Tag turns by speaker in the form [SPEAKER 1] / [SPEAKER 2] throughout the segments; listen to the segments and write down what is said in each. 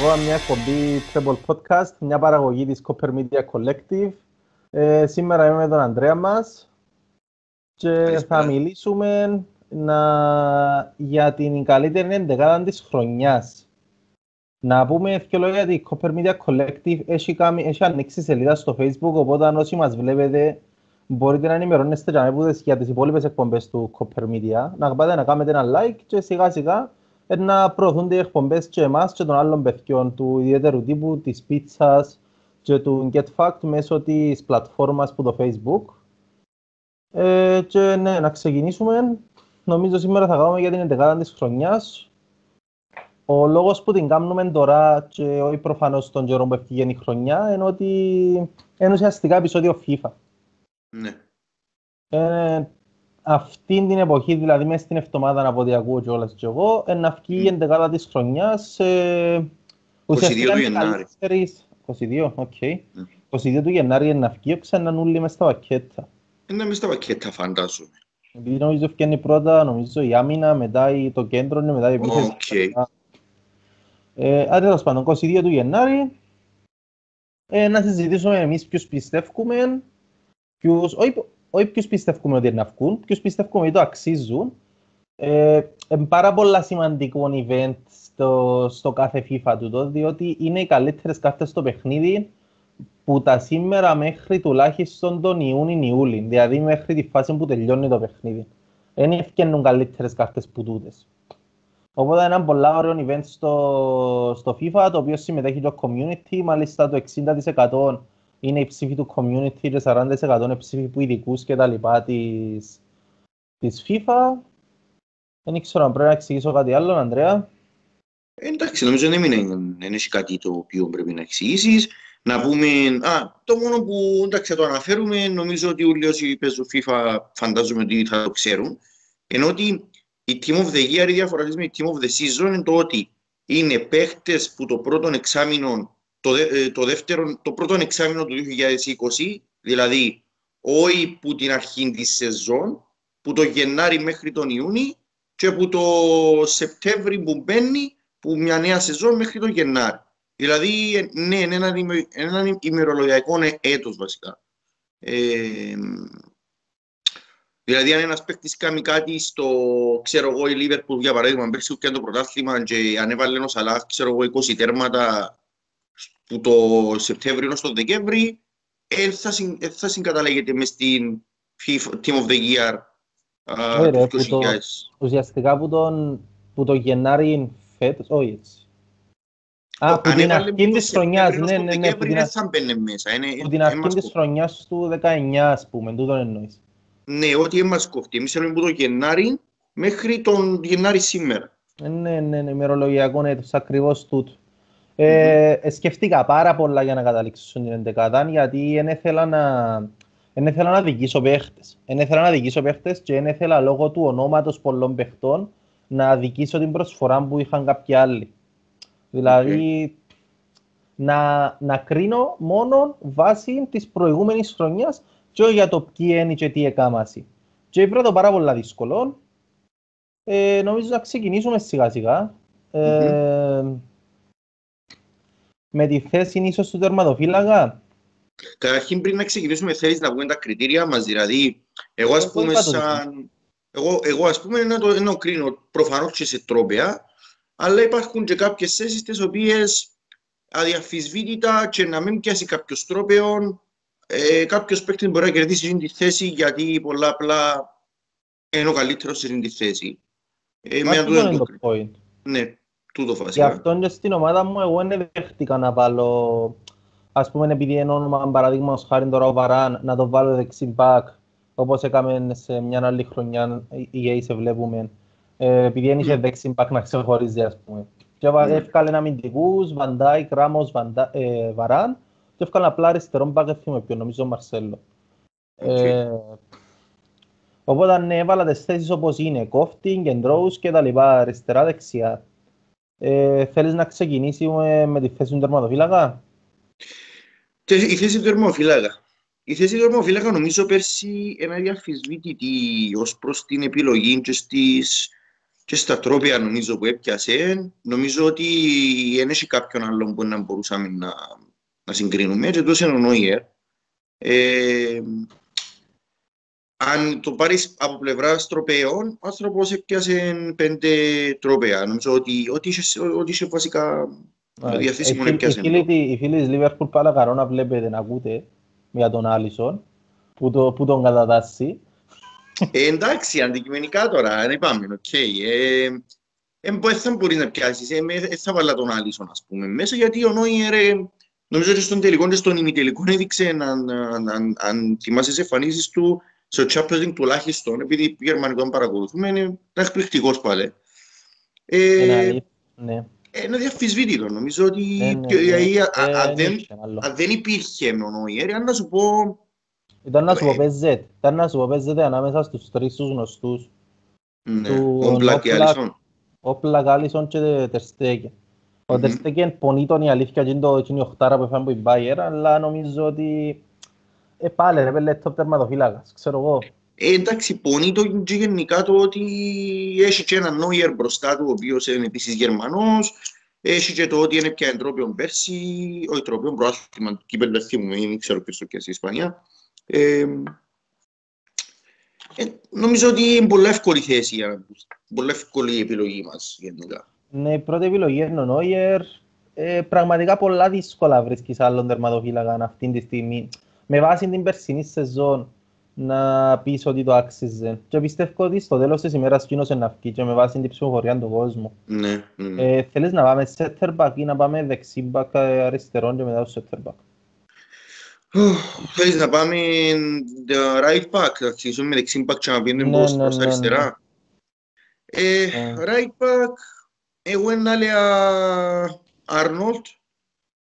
[SPEAKER 1] Καλώς ορίσατε ακόμα μια εκπομπή Treble Podcast, μια παραγωγή της Copper Media Collective. Ε, σήμερα είμαι με τον Ανδρέα μας και θα μιλήσουμε να... για την καλύτερη εντεκάδα της χρονιάς. Να πούμε δύο λόγια ότι η Copper Media Collective έχει, κάνει, έχει ανοίξει σελίδα στο Facebook, οπότε όσοι μας βλέπετε μπορείτε να ενημερώνεστε για τις υπόλοιπες εκπομπές του Copper Media, να πάτε να κάνετε ένα like και σιγά σιγά να προωθούνται οι εκπομπές και εμάς και των άλλων παιδιών του ιδιαίτερου τύπου, της πίτσας και του Get Fact μέσω της πλατφόρμας που το Facebook. Ε, και ναι, να ξεκινήσουμε. Νομίζω σήμερα θα κάνουμε για την 11η της χρονιάς. Ο λόγος που την κάνουμε τώρα και όχι προφανώς τον καιρό που έφυγε η χρονιά είναι ότι είναι ουσιαστικά επεισόδιο FIFA.
[SPEAKER 2] Ναι.
[SPEAKER 1] Ε, αυτή την εποχή, δηλαδή μέσα στην εβδομάδα από ό,τι ακούω κιόλας και εγώ, να βγει η εντεκάδα της χρονιάς. Ε,
[SPEAKER 2] 22 του Γενάρη.
[SPEAKER 1] 22, OK. Okay. Mm. 22 του Γενάρη να βγει ξανά νουλί μες στα πακέτα.
[SPEAKER 2] Είναι μες στα πακέτα φαντάζομαι.
[SPEAKER 1] Επειδή νομίζω φτιάχνει πρώτα, νομίζω η άμυνα, μετά το κέντρο, μετά η επίθεση.
[SPEAKER 2] Okay.
[SPEAKER 1] Ε, άντε τέλος πάντων, 22 του Γενάρη, ε, να συζητήσουμε εμείς ποιους πιστεύουμε, ποιους, όχι, όχι ποιους πιστεύουμε ότι είναι να βγουν, ποιους πιστεύουμε ότι το αξίζουν. Ε, είναι πάρα πολλά σημαντικό event στο, στο κάθε FIFA του, διότι είναι οι καλύτερες κάρτες στο παιχνίδι που τα σήμερα μέχρι τουλάχιστον τον Ιούνι-Ιούλη, δηλαδή μέχρι τη φάση που τελειώνει το παιχνίδι. Δεν ευκαινούν καλύτερες κάρτες που τούτες. Οπότε είναι ένα πολύ ωραίο event στο, στο FIFA, το οποίο συμμετέχει το community, μάλιστα το 60% είναι η ψήφη του community και 40% είναι ψήφη που ειδικούς και τα λοιπά της, της FIFA. Δεν ξέρω αν πρέπει να εξηγήσω κάτι άλλο, Ανδρέα.
[SPEAKER 2] Εντάξει, νομίζω δεν είναι κάτι το οποίο πρέπει να εξηγήσεις. Να πούμε, α, το μόνο που εντάξει, το αναφέρουμε, νομίζω ότι όλοι όσοι παίζουν FIFA φαντάζομαι ότι θα το ξέρουν, ενώ ότι η Team of the Year, η διαφορά με η Team of the Season είναι το ότι είναι παίχτες που το πρώτο εξάμεινο το, ε, το, δεύτερο, το πρώτο εξάμεινο του 2020, δηλαδή όχι που την αρχή της σεζόν, που το Γενάρη μέχρι τον Ιούνι και που το Σεπτέμβρη που μπαίνει, που μια νέα σεζόν μέχρι τον Γενάρη. Δηλαδή, ναι, είναι ένα, ένα ημερολογιακό έτος βασικά. Ε, δηλαδή, αν ένας παίκτης κάνει κάτι στο, ξέρω εγώ, η Λίβερπουλ για παράδειγμα, πέρσι και το πρωτάθλημα και ανέβαλε ο Σαλάχ, ξέρω εγώ, 20 τέρματα που το Σεπτέμβριο στο Δεκέμβρη ε, θα, συν, ε, θα συγκαταλέγεται μες στην FIFA Team of the Year uh,
[SPEAKER 1] τους 2000. Το, ουσιαστικά που, τον, που το Γενάρη φέτος, όχι έτσι. Α, που την αρχή της χρονιάς, ναι, ναι, ναι,
[SPEAKER 2] που την, θα μπαίνει μέσα. Είναι,
[SPEAKER 1] που την αρχή της χρονιάς του 19, ας πούμε, τούτον εννοείς.
[SPEAKER 2] Ναι, ό,τι έμας κοφτεί. Εμείς θέλουμε που το Γενάρη μέχρι τον Γενάρη σήμερα.
[SPEAKER 1] Ναι, ναι, ναι, ημερολογιακό έτος, ακριβώς τούτο. Ε, mm-hmm. Σκεφτήκα πάρα πολλά για να καταλήξω στην 11 γιατί δεν ήθελα να, δεν ήθελα να δικήσω παίχτες. Δεν ήθελα να δικήσω παίχτες και δεν ήθελα λόγω του ονόματος πολλών παιχτών να δικήσω την προσφορά που είχαν κάποιοι άλλοι. Δηλαδή, okay. να, να κρίνω μόνο βάσει της προηγούμενης χρονιάς και όχι για το ποιοι είναι και τι έκαμασαι. Και βρω το πάρα πολύ δύσκολο. Ε, νομίζω να ξεκινήσουμε σιγά σιγά. Mm-hmm. Ε, με τη θέση ίσως του τερματοφύλακα.
[SPEAKER 2] Καταρχήν πριν να ξεκινήσουμε θέλεις να πούμε τα κριτήρια μας, δηλαδή εγώ ας πούμε σαν... Εγώ, εγώ ας πούμε να το ενώ κρίνω προφανώς και σε τρόπια, αλλά υπάρχουν και κάποιες θέσεις τις οποίες αδιαφυσβήτητα και να μην πιάσει κάποιος τρόπαιο, ε, κάποιος παίκτης μπορεί να κερδίσει τη θέση γιατί πολλά απλά είναι ο καλύτερος σε τη θέση.
[SPEAKER 1] Ε, με αυτό είναι το point.
[SPEAKER 2] Ναι, Τούτο βασικά.
[SPEAKER 1] Γι' αυτό και στην ομάδα μου εγώ δεν δέχτηκα να βάλω, ας πούμε επειδή είναι όνομα παραδείγματος χάρη τώρα ο Βαράν, να το βάλω δεξί μπακ, όπως έκαμε σε μια άλλη χρονιά, οι σε βλέπουμε, ε, επειδή δεν είχε δεξί μπακ να ξεχωρίζει ας πούμε. Και έφκαλε ένα μυντικούς, Βαντάι, Κράμος, ε, Βαράν, και έφκαλε απλά αριστερό μπακ, έφυγε ποιον, νομίζω Μαρσέλο. Ε, οπότε ναι, έβαλα τις θέσεις όπως είναι, κόφτινγκ, εντρόους και τα λοιπά, αριστερά-δεξιά. Ε, θέλεις να ξεκινήσουμε με τη θέση του τερματοφύλακα;
[SPEAKER 2] Η θέση του τερματοφύλακα. Η θέση του τερματοφύλακα νομίζω πέρσι είναι διαφυσβήτητη ως προς την επιλογή και, στις, και στα τρόπια νομίζω που έπιασε, νομίζω ότι δεν έχει κάποιον άλλο που να μπορούσαμε να, να συγκρίνουμε και τόσο είναι ο Νόιερ. Ε, αν το πάρεις από πλευράς τροπέων, ο άνθρωπος έπιασε πέντε τροπέα. Νομίζω ότι ό,τι είχε, ό,τι είχε βασικά διαθέσιμο έπιασε.
[SPEAKER 1] Οι φίλοι της Λίβερπουλ παρακαλώ να βλέπετε, να ακούτε για τον Άλισον που, το, που τον κατατάσσει.
[SPEAKER 2] Ε, εντάξει, αντικειμενικά τώρα, δεν είπαμε, οκ. Ε, ε, δεν μπορείς να πιάσεις, ε, ε, θα βάλω τον Άλισον, ας πούμε, μέσα, γιατί ο Νόιερ, ε, νομίζω ότι στον τελικό και στον ημιτελικό έδειξε, αν, αν, αν, αν θυμάσαι τις εμφανίσεις του, στο Champions League τουλάχιστον, επειδή γερμανικό παρακολουθούμε, είναι εκπληκτικός πάλι. Ε, ναι. Είναι αδιαμφισβήτητο. Νομίζω ότι ναι, ναι, ναι. Ε, αν, δεν, αν δεν υπήρχε ο Νόιερ, αν να σου πω...
[SPEAKER 1] Ήταν να σου πω παίζεται. Ήταν να σου πω παίζεται ανάμεσα στους τρεις τους γνωστούς.
[SPEAKER 2] Ναι, ο Μπλακ και Άλισον.
[SPEAKER 1] Ο Μπλακ Άλισον και Τερστέγεν. Ο Τερστέγεν πονεί τον η αλήθεια και είναι η οχτάρα που έφανε που η Μπάιερ, αλλά νομίζω ότι ε, πάλι ρε πέλε top τερματοφύλακας, ξέρω εγώ.
[SPEAKER 2] Ε, εντάξει, πονεί το και γενικά το ότι έχει και έναν Νόιερ μπροστά του, ο οποίος είναι επίσης Γερμανός, έχει και το ότι είναι πια εντρόπιον πέρσι, όχι τρόπιον, προάθλημα, κύπελ δεν θυμούμε, δεν ξέρω ποιος το πιάσει η Ισπανία. Ε, ε, νομίζω ότι είναι πολύ εύκολη θέση, πολύ εύκολη η επιλογή μας γενικά.
[SPEAKER 1] Ναι, η πρώτη επιλογή είναι ο Νόιερ. Ε, πραγματικά πολλά δύσκολα βρίσκεις άλλον τερματοφύλακα αυτή τη στιγμή με βάση την περσινή σεζόν να πεις ότι το άξιζε. Και πιστεύω ότι στο τέλος της ημέρας κοινός να βγει και με βάση την ψηφοφορία του κόσμου.
[SPEAKER 2] Ναι, ναι.
[SPEAKER 1] Ε, θέλεις να πάμε center back ή να πάμε δεξί back αριστερόν και μετά στο center back;
[SPEAKER 2] Θέλεις να πάμε right back, να αρχίσουμε με δεξί back και να πήγαινε ναι, προς, ναι, προς ναι, αριστερά. Ναι. Ε, right back, εγώ να λέω Arnold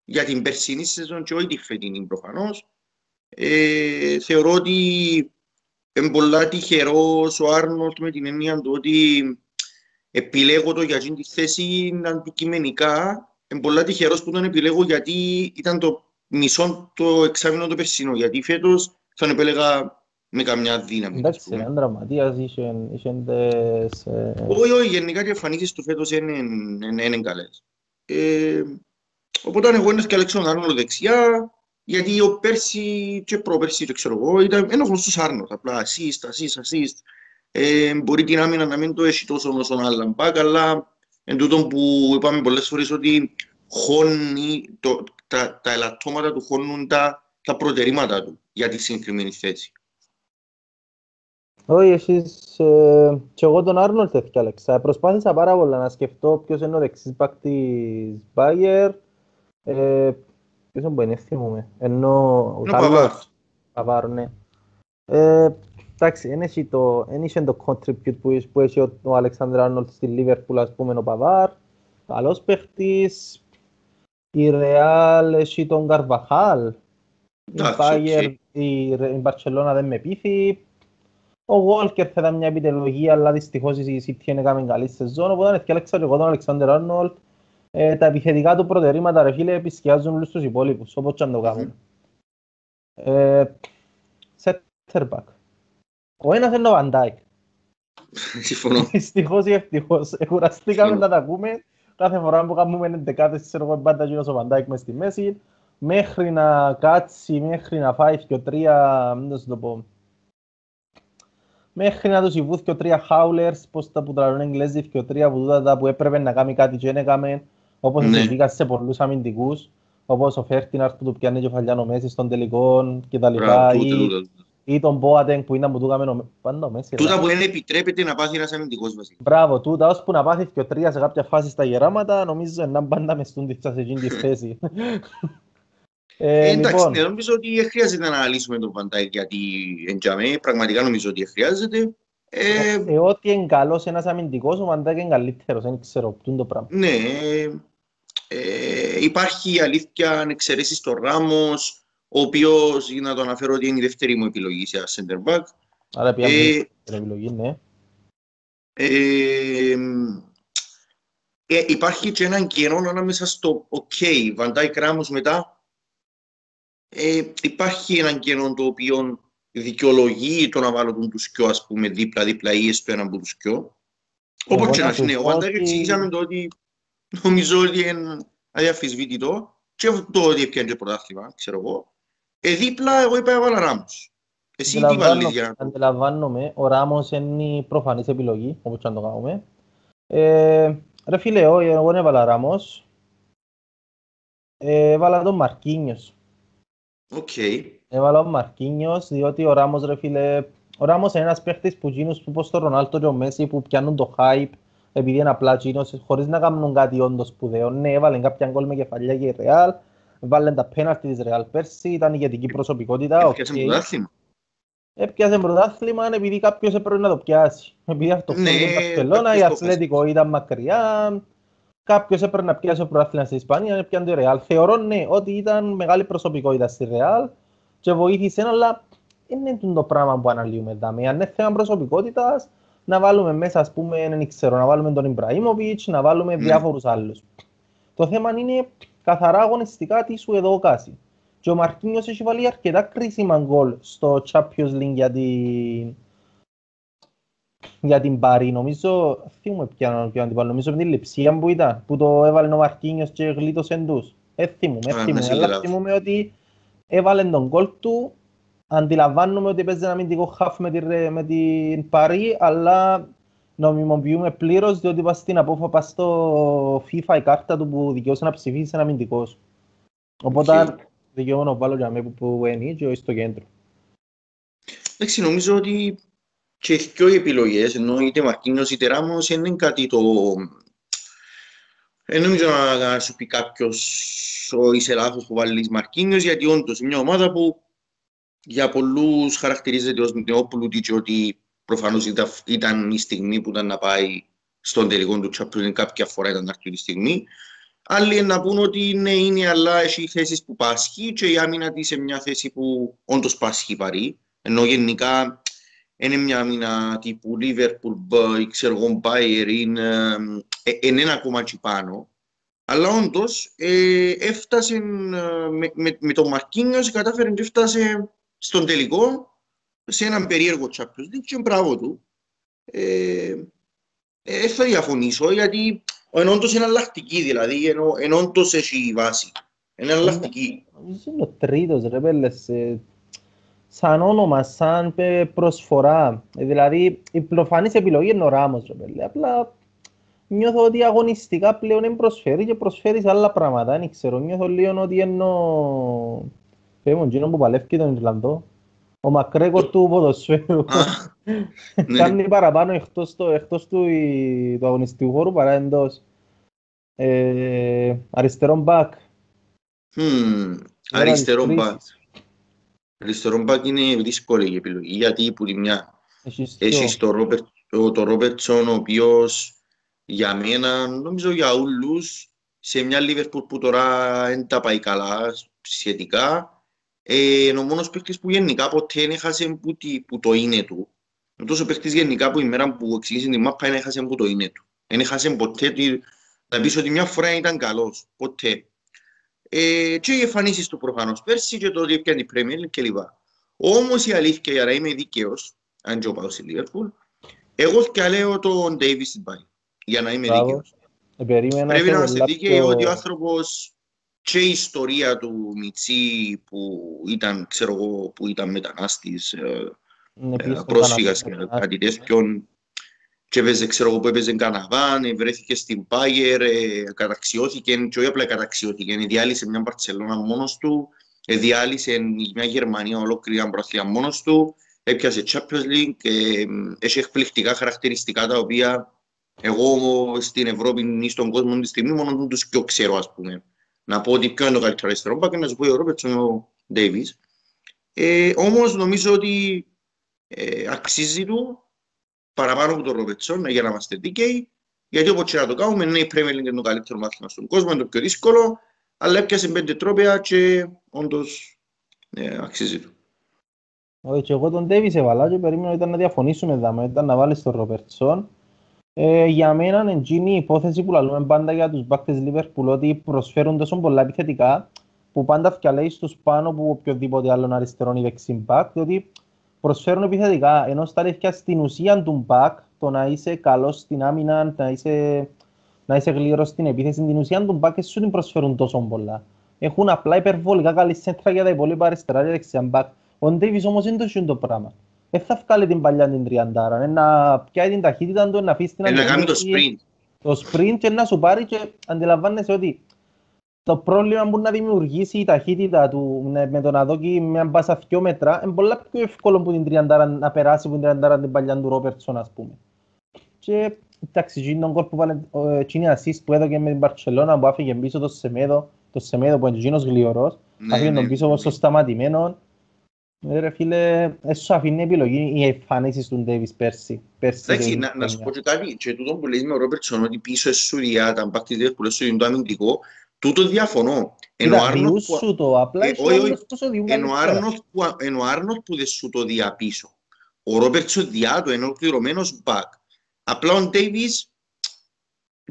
[SPEAKER 2] για την περσινή σεζόν και όχι τη φετινή προφανώς. Ε, θεωρώ ότι είναι πολλά τυχερός ο Άρνολτ με την έννοια του ότι επιλέγω το για τη θέση αντικειμενικά. Είναι πολλά τυχερός που τον επιλέγω γιατί ήταν το μισό το εξάμεινο το περσινό. Γιατί φέτος θα επέλεγα με καμιά δύναμη.
[SPEAKER 1] Εντάξει, είναι δραματίας, είχε τες...
[SPEAKER 2] Όχι, όχι, γενικά οι εμφανίσεις του φέτος είναι καλές. Ε, οπότε εγώ είναι και Αλέξανδρο Άρνολ δεξιά, γιατί ο πέρσι και προπέρσι, το ξέρω εγώ, ήταν ένας γνωστός Άρνος, απλά assist, assist, assist. Ε, μπορεί την άμυνα να μην το έχει τόσο όσο άλλα μπακ, αλλά εν τούτο που είπαμε πολλές φορές ότι χώνει, το, τα, τα ελαττώματα του χώνουν τα, τα προτερήματα του για τη συγκεκριμένη θέση.
[SPEAKER 1] Όχι, εσείς, ε, και εγώ τον Άρνολτ έφτιαξα. Προσπάθησα πάρα πολλά να σκεφτώ ποιος είναι ο δεξής μπακ της Bayer. Ε, Ποιος που είναι, θυμούμε. Ενώ ο Κάλλος. Παβάρ, ναι. Ε, εντάξει, δεν έχει το, το contribute που, που έχει ο, ο Αλεξάνδρ Άρνολτ στη Λίβερπουλ, ας πούμε, ο Παβάρ. Καλός παίχτης. Η Ρεάλ έχει τον Καρβαχάλ. Η Μπάγερ, η Μπαρτσελώνα δεν με πείθει. Ο Βόλκερ θα ήταν μια επιτελογή, αλλά δυστυχώς η City είναι κάμεν καλή σεζόν, οπότε έφτιαξα εγώ τον Αλεξάνδρ Άρνολτ ε, τα επιθετικά του προτερήματα ρε φίλε επισκιάζουν όλους τους υπόλοιπους, όπως και αν το κάνουν. Ε, center back. Ο ένας είναι ο Van Dijk.
[SPEAKER 2] Συμφωνώ.
[SPEAKER 1] Δυστυχώς ή ευτυχώς. Εκουραστήκαμε να τα ακούμε. Κάθε φορά που κάνουμε εντεκάτες, ξέρω εγώ, πάντα γίνος ο Van Dijk μες στη μέση. Μέχρι να κάτσει, μέχρι να φάει και ο τρία, μην το πω, μέχρι να τους υβούθει και ο τρία χάουλερς, πώς τα που τραλούν Εγγλέζοι και ο τρία που, που έπρεπε να κάνει κάτι και δεν έκαμε όπως ναι. συνθήκα σε πολλούς αμυντικούς, όπως ο Φέρτιναρ που του πιάνει κεφαλιάνο Μέση στον τελικό και τα λοιπά, ή, ή τον Μπόατεν που ήταν που του έκαμε πάντα Μέση.
[SPEAKER 2] Τούτα που δεν επιτρέπεται να πάθει ένας αμυντικός βασικά.
[SPEAKER 1] Μπράβο, τούτα ώσπου να πάθει και ο τρίας σε κάποια φάση στα γεράματα, νομίζω να πάντα μες στον σε εκείνη τη θέση.
[SPEAKER 2] Ε, εντάξει, λοιπόν. ναι, νομίζω ότι χρειάζεται να αναλύσουμε τον Βαντάικ γιατί εντιαμέ, πραγματικά νομίζω ότι χρειάζεται.
[SPEAKER 1] Ε, ε, ό,τι είναι καλός ένας αμυντικός, ο Μαντάκ είναι καλύτερος, δεν ξέρω, ποιο είναι το πράγμα.
[SPEAKER 2] Ναι, ε, υπάρχει αλήθεια αν εξαιρέσεις τον Ράμος, ο οποίος, για να το αναφέρω, ότι είναι η δεύτερη μου επιλογή σε center back.
[SPEAKER 1] Άρα πια ε, επιλογή, ναι.
[SPEAKER 2] Ε, ε, υπάρχει και έναν κενό ανάμεσα στο OK, Βαντάικ Ράμος μετά. Ε, υπάρχει έναν κενό το οποίο δικαιολογεί το να βάλω τον τους κοιό, ας πούμε, δίπλα-δίπλα ή έστω έναν από τους κοιό. Όπως και να είναι, ο Βαν Ντάικ εξηγήσαμε το ότι νομίζω ότι είναι αδιαμφισβήτητο και το ότι έπιανε το πρωτάθλημα, ξέρω εγώ. Ε, δίπλα εγώ είπα έβαλα Ράμος. Εσύ τι βάλεις για
[SPEAKER 1] να... Αντιλαμβάνομαι, ο Ράμος είναι η προφανής επιλογή, όπως και να το κάνουμε. Ε, ρε φίλε, εγώ, εγώ έβαλα Ράμος. Ε, έβαλα τον Μαρκίνιος.
[SPEAKER 2] OK.
[SPEAKER 1] Okay. Έβαλα τον Μαρκίνιος, διότι ο Ράμος, ρε φίλε, ο Ράμος είναι ένας παίχτης που γίνους που πως το Ρονάλτο και ο Μέση που πιάνουν το hype επειδή είναι απλά γίνος χωρίς να κάνουν κάτι όντως σπουδαίο. Ναι, έβαλε κάποια γκολ με κεφαλιά και η Ρεάλ, βάλε τα πέναλτι της Ρεάλ πέρσι, ήταν ηγετική προσωπικότητα.
[SPEAKER 2] Έπιασε okay. πρωτάθλημα.
[SPEAKER 1] Έπιασε πρωτάθλημα επειδή κάποιος έπρεπε να το πιάσει. Επειδή αυτό ναι, η Παρσελώνα, η Αθλέτικο ήταν μακριά, κάποιος έπρεπε να πιάσει το πρωτάθλημα στην Ισπανία, έπιανε το Ρεάλ. Θεωρώ ναι, ότι ήταν μεγάλη προσωπικότητα στη Ρεάλ και βοήθησε, αλλά είναι το πράγμα που αναλύουμε εδώ. Αν είναι θέμα προσωπικότητας, να βάλουμε μέσα, ας πούμε, δεν ξέρω, να βάλουμε τον Ιμπραήμοβιτς, να βάλουμε mm. διάφορους άλλους. Το θέμα είναι καθαρά αγωνιστικά τι σου εδώ κάσει. Και ο Μαρκίνιος έχει βάλει αρκετά κρίσιμα γκολ στο Champions League για την, για την Παρή. Νομίζω, θυμούμαι ποια να την βάλω, νομίζω με την λειψία που ήταν, που το έβαλε ο Μαρκίνιος και γλίτωσε τους. Ε, θυμούμαι, θυμούμαι, αλλά θυμούμαι ότι έβαλε τον γκολ του αντιλαμβάνομαι ότι παίζει ένα αμυντικό χαφ με, τη, με την Παρή, αλλά νομιμοποιούμε πλήρως διότι πας στην απόφα πας στο FIFA η κάρτα του που δικαιούσε να ψηφίσει ένα αμυντικός. Οπότε δικαιούμαι να βάλω για μένα που είναι και όχι στο κέντρο.
[SPEAKER 2] Εντάξει, νομίζω ότι και έχει και οι επιλογές, ενώ είτε Μαρκίνος είτε Ράμος είναι κάτι το... Δεν νομίζω να σου πει κάποιος είσαι λάθος που βάλεις Μαρκίνιος, γιατί όντως είναι μια ομάδα που για πολλούς χαρακτηρίζεται ως Μητρεόπουλου και ότι προφανώς ήταν, ήταν η στιγμή που ήταν να πάει στον τελικό του Champions κάποια φορά ήταν αυτή τη στιγμή. Άλλοι να πούν ότι ναι, είναι, αλλά έχει θέσεις που πάσχει και η άμυνα της σε μια θέση που όντως πάσχει παρή. Ενώ γενικά είναι μια άμυνα τύπου Liverpool, ξέρω εγώ, Bayer, είναι, ε, είναι ένα ακόμα πάνω. Αλλά όντως ε, έφτασε ε, με, με, με τον Μαρκίνιος, κατάφερε και έφτασε στον τελικό σε έναν περίεργο Champions League και μπράβο του. Ε, ε, θα διαφωνήσω γιατί εν όντως είναι αλλακτική δηλαδή, ενώ, εν όντως έχει βάση. Είναι αλλακτική.
[SPEAKER 1] Είναι ο τρίτος ρε πέλες, σαν όνομα, σαν προσφορά. Ε, δηλαδή η προφανής επιλογή είναι ο Ράμος ρε πέλε. Απλά νιώθω ότι αγωνιστικά πλέον δεν προσφέρει και προσφέρεις σε άλλα πράγματα. Δεν ξέρω, νιώθω λίγο ότι εννοώ Πέμον, εκείνο που παλεύει τον Ιρλανδό. Ο Μακρέκορ του ποδοσφαίρου. Ναι. Κάνει παραπάνω εκτός, το, εκτός του, του αγωνιστικού χώρου παρά εντός. Ε, αριστερό μπακ.
[SPEAKER 2] Αριστερό μπακ. Αριστερό μπακ είναι δύσκολη η επιλογή γιατί που τη μια έχεις το Ρόπερτσον ο οποίος για μένα, νομίζω για όλους, σε μια Λίβερπουλ που τώρα δεν τα πάει καλά σχετικά, ε, είναι ο μόνος παίκτης που γενικά ποτέ δεν έχασε που, που το είναι του. Είναι τόσο παίκτης γενικά που η μέρα που εξήγησε την μάπα δεν έχασε που το είναι του. Δεν έχασε ποτέ τη... να πεις ότι μια φορά ήταν καλός. Ποτέ. Ε, και οι εμφανίσεις του προφανώς πέρσι και το ότι έπιανε η Premier κλπ. Όμως η αλήθεια, για να είμαι δίκαιος, αν και πάω στη Liverpool, εγώ και λέω τον Davis στην πάει, για να είμαι δίκαιος.
[SPEAKER 1] Ε,
[SPEAKER 2] Πρέπει να είμαστε δίκαιοι ότι ο άνθρωπος και η ιστορία του Μιτσί που ήταν, ξέρω εγώ, που ήταν μετανάστης, ε, ε, πρόσφυγας και κάτι τέτοιον και έπαιζε, ξέρω εγώ, που έπαιζε Καναδάν, βρέθηκε στην Πάγερ, ε, καταξιώθηκε και όχι απλά καταξιώθηκε, διάλυσε μια Μπαρτσελώνα μόνος του, διάλυσε μια Γερμανία ολόκληρη αν μόνος του, έπιασε Champions League, ε, έχει εκπληκτικά χαρακτηριστικά τα οποία εγώ στην Ευρώπη ή στον κόσμο τη στιγμή μόνο τους πιο ξέρω, ας πούμε να πω ότι ποιο είναι το καλύτερο αριστερό μπακ και να σου πω ο Ρόπερτσον ο Ντέιβις. Ε, όμως νομίζω ότι ε, αξίζει του παραπάνω από τον Ρόπερτσον για να είμαστε δίκαιοι γιατί όπως και να το κάνουμε, ναι, η Premier League είναι το καλύτερο μάθημα στον κόσμο, είναι το πιο δύσκολο, αλλά έπιασε πέντε τρόπια και όντως ε, αξίζει του.
[SPEAKER 1] Όχι, και εγώ τον Ντέβις έβαλα και περίμενα ήταν να διαφωνήσουμε εδώ, ήταν να βάλεις τον Ροπερτσόν ε, για μένα είναι η υπόθεση που λαλούμε πάντα για τους μπάκτες Λίβερπουλ ότι προσφέρουν τόσο πολλά επιθετικά που πάντα φτιαλέεις στους πάνω από οποιοδήποτε άλλον αριστερό ή δεξί μπακ διότι προσφέρουν επιθετικά, ενώ στα αλήθεια στην ουσία του μπακ, το να είσαι καλός στην άμυνα, να είσαι, να είσαι γλύρος στην επίθεση, την ουσία του μπακ σου την προσφέρουν τόσο πολλά. Έχουν απλά υπερβολικά καλή σέντρα για τα υπόλοιπα αριστερά και δεξιά μπακ. Ο Ντέιβις όμως δεν το το πράγμα. Δεν θα βγάλει την παλιά την τριαντάρα, να πιάει την ταχύτητα του, να αφήσει την
[SPEAKER 2] αντίθεση. Να κάνει το sprint.
[SPEAKER 1] Το sprint και να σου πάρει και αντιλαμβάνεσαι ότι το πρόβλημα που να δημιουργήσει η ταχύτητα του με το να δώσει μια μπάσα δυο μέτρα είναι πολλά πιο εύκολο που την τριαντάρα να περάσει που την τριαντάρα την παλιά του Ρόπερτσον ας πούμε. Και εντάξει, γίνει τον κόλ που βάλε εκείνη ασίστ που έδωκε με την Παρτσελώνα που άφηγε πίσω το Σεμέδο, το Σεμέδο που είναι εκείνος γλυωρός, ναι, άφηγε τον ναι, πίσω ναι. στο σταματημένο. Ε, ρε φίλε, έσου αφήνει επιλογή οι εμφανίσεις του Ντέβις πέρσι.
[SPEAKER 2] Εντάξει, να, να σου πω και κάτι, και τούτο που λέει με ο Ρόπερτσον ότι πίσω έσου διά τα μπακτήρια που λέει στο αμυντικό, Τούτο διαφωνώ.
[SPEAKER 1] Ενώ Άρνοτ σου το, απλά ε,
[SPEAKER 2] Ενώ Άρνοτ που δεν σου το διαπίσω. Ο Ρόπερτσο διά του είναι ολοκληρωμένος μπακ. Απλά ο Ντέιβις,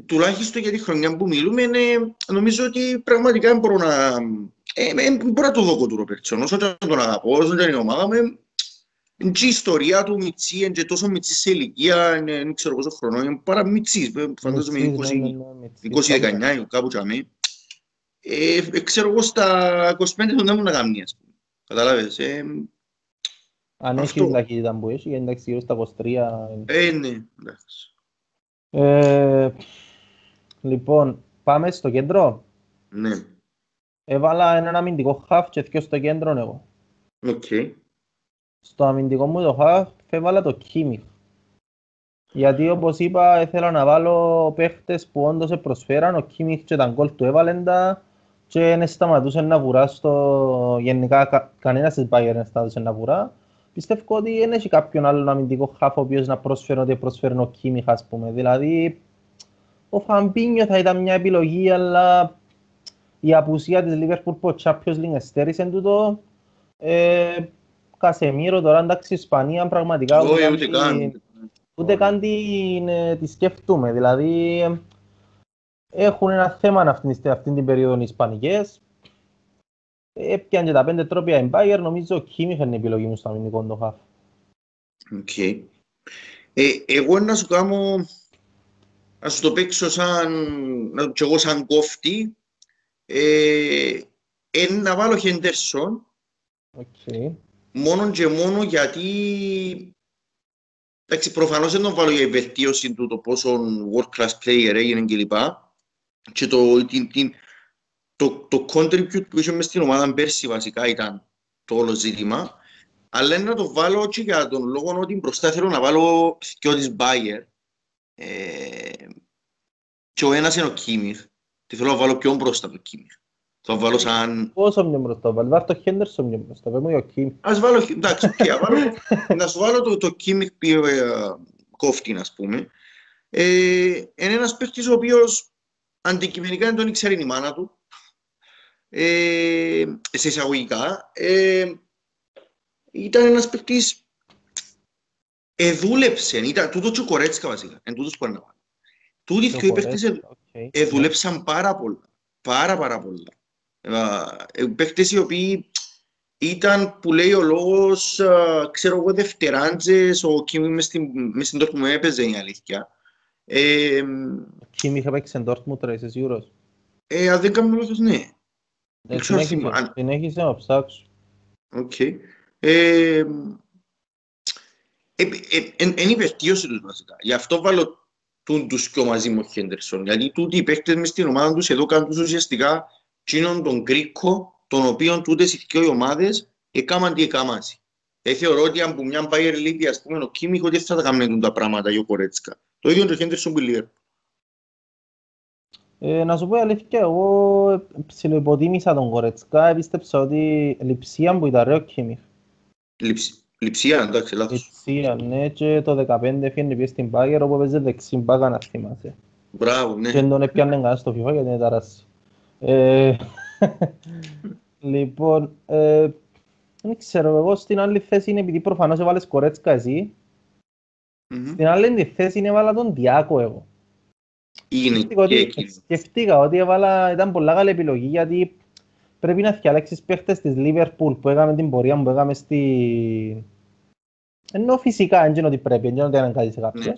[SPEAKER 2] τουλάχιστον για τη χρονιά που μιλούμε, είναι, νομίζω ότι πραγματικά μπορώ να, ε, ε, μπορώ να το δω του Ρόπερτσο. Όσο και τον αγαπώ, όσο και είναι η ομάδα μου, η ιστορία του Μιτσί είναι τόσο Μιτσί σε ηλικία, δεν ξέρω πόσο χρόνο, είναι πάρα Μιτσί, φαντάζομαι 20-19, ναι, ναι, κάπου τσαμί ε, ε, ξέρω εγώ στα 25 δεν ήμουν να κάνει, ας πούμε. Καταλάβες. Ε,
[SPEAKER 1] Αν έχεις την ταχύτητα που έχει, εντάξει, γύρω στα 23.
[SPEAKER 2] Ε, ναι, εντάξει.
[SPEAKER 1] Ε, λοιπόν, πάμε στο κέντρο.
[SPEAKER 2] Ναι.
[SPEAKER 1] Έβαλα έναν αμυντικό χαφ και δυο στο κέντρο εγώ.
[SPEAKER 2] OK. Okay.
[SPEAKER 1] Στο αμυντικό μου το χαφ έβαλα το Κίμιχ. Γιατί όπως είπα, ήθελα να βάλω παίχτες που όντως προσφέραν, ο Κίμιχ και τα γκολ του έβαλαν τα και δεν σταματούσε να βουρά στο... γενικά κα... κανένας της Bayern δεν σταματούσε να βουρά. Πιστεύω ότι δεν έχει κάποιον άλλο αμυντικό χάφο ο οποίος να προσφέρει ότι προσφέρει ο Κίμιχ ας πούμε. Δηλαδή ο Φαμπίνιο θα ήταν μια επιλογή αλλά η απουσία της Liverpool που ο Champions League εστέρισε τούτο. Ε, Κασεμίρο τώρα εντάξει Ισπανία πραγματικά
[SPEAKER 2] ούτε, ούτε, καν,
[SPEAKER 1] ούτε καν την, ε, τη σκεφτούμε. Δηλαδή έχουν ένα θέμα αυτή, αυτή την περίοδο οι Ισπανικές. Έπιαν και τα πέντε τρόπαια η Bayern, νομίζω ο Κίμιχ είναι η επιλογή μου στο αμυντικό το χαφ.
[SPEAKER 2] Οκ. Ε, εγώ να σου κάνω, να σου το παίξω σαν, να, και εγώ σαν κόφτη, ε, ε, να βάλω Χέντερσον,
[SPEAKER 1] okay.
[SPEAKER 2] μόνο και μόνο γιατί εντάξει, προφανώς δεν τον βάλω για η βελτίωση του το πόσο world class player έγινε κλπ και το, την, την, το, το contribute που είχε μες στην ομάδα πέρσι βασικά ήταν το όλο ζήτημα. Αλλά να το βάλω και για τον λόγο ότι μπροστά θέλω να βάλω και της Bayer. Ε, και ο ένας είναι ο Κίμιχ. Τι θέλω να βάλω πιο μπροστά το Κίμιχ. Θα βάλω σαν...
[SPEAKER 1] Πόσο πιο μπροστά, βάλω Βάλω το Χέντερσον πιο μπροστά, πέμω για ο Κίμιχ.
[SPEAKER 2] Ας βάλω, εντάξει, okay, βάλω, να σου βάλω το, το Κίμιχ ε, κόφτη, ας πούμε. Ε, είναι ένας παίχτης ο οποίος αντικειμενικά δεν τον ήξερε η μάνα του, ε, σε εισαγωγικά. Ε, ήταν ένας παιχτής, εδούλεψε, ήταν τούτος και ο Κορέτσκα βασικά, εν τούτος που είναι να Τούτοι δύο παίχτες εδούλεψαν πάρα πολλά, πάρα πάρα πολλά. Ε, παίχτες οι οποίοι ήταν που λέει ο λόγος, ξέρω εγώ, δευτεράντζες, ο Κίμι μες στην τόρ που με έπαιζε η αλήθεια.
[SPEAKER 1] Ε, Κίμ είχε παίξει σε Dortmund τώρα, είσαι σίγουρος;
[SPEAKER 2] Ε, αν δεν κάνω λάθος, ναι.
[SPEAKER 1] Ε, συνέχισε να ψάξω.
[SPEAKER 2] Οκ. Ε, είναι η βελτίωση τους βασικά. Γι' αυτό βάλω τον τους πιο μαζί με ο Χέντερσον. Γιατί τούτοι οι παίκτες μες στην ομάδα τους εδώ κάνουν τους ουσιαστικά κοινων τον κρίκο, τον οποίο τούτες οι δυο ομάδες έκαναν τι έκαναν. Ε, θεωρώ ότι αν που μια Bayer League, ας πούμε, ο Κίμιχ, ότι θα τα κάνουν τα πράγματα για ο Κορέτσκα. Το ίδιο είναι το Χέντερσον που λέει.
[SPEAKER 1] Ε, να σου πω αλήθεια, εγώ ψιλοϋποτίμησα τον Κορέτσκα, πίστεψα ότι λειψία που ήταν ρε ο Κίμιχ.
[SPEAKER 2] Λειψία, εντάξει, λάθος.
[SPEAKER 1] Λειψία, ναι, και το 15 φύγαινε πια στην Πάγερ, όπου παίζει δεξιν Πάγα να θυμάσαι.
[SPEAKER 2] Μπράβο, ναι.
[SPEAKER 1] Και τον έπιανε κανένα στο FIFA γιατί είναι ταράσι. Ε, λοιπόν, ε, δεν ξέρω, εγώ στην άλλη θέση είναι επειδή προφανώς έβαλες Κορέτσκα εσύ, Mm-hmm. Στην άλλη θέση είναι έβαλα τον Διάκο εγώ.
[SPEAKER 2] Είναι
[SPEAKER 1] και ότι, Σκεφτήκα ότι έβαλα, ήταν πολλά καλή επιλογή γιατί πρέπει να διαλέξεις παίχτες της Liverpool που έκαμε την πορεία που έκαμε στη, Ενώ φυσικά δεν είναι ότι πρέπει, δεν είναι ότι αναγκάζει σε κάποιος.
[SPEAKER 2] Ναι.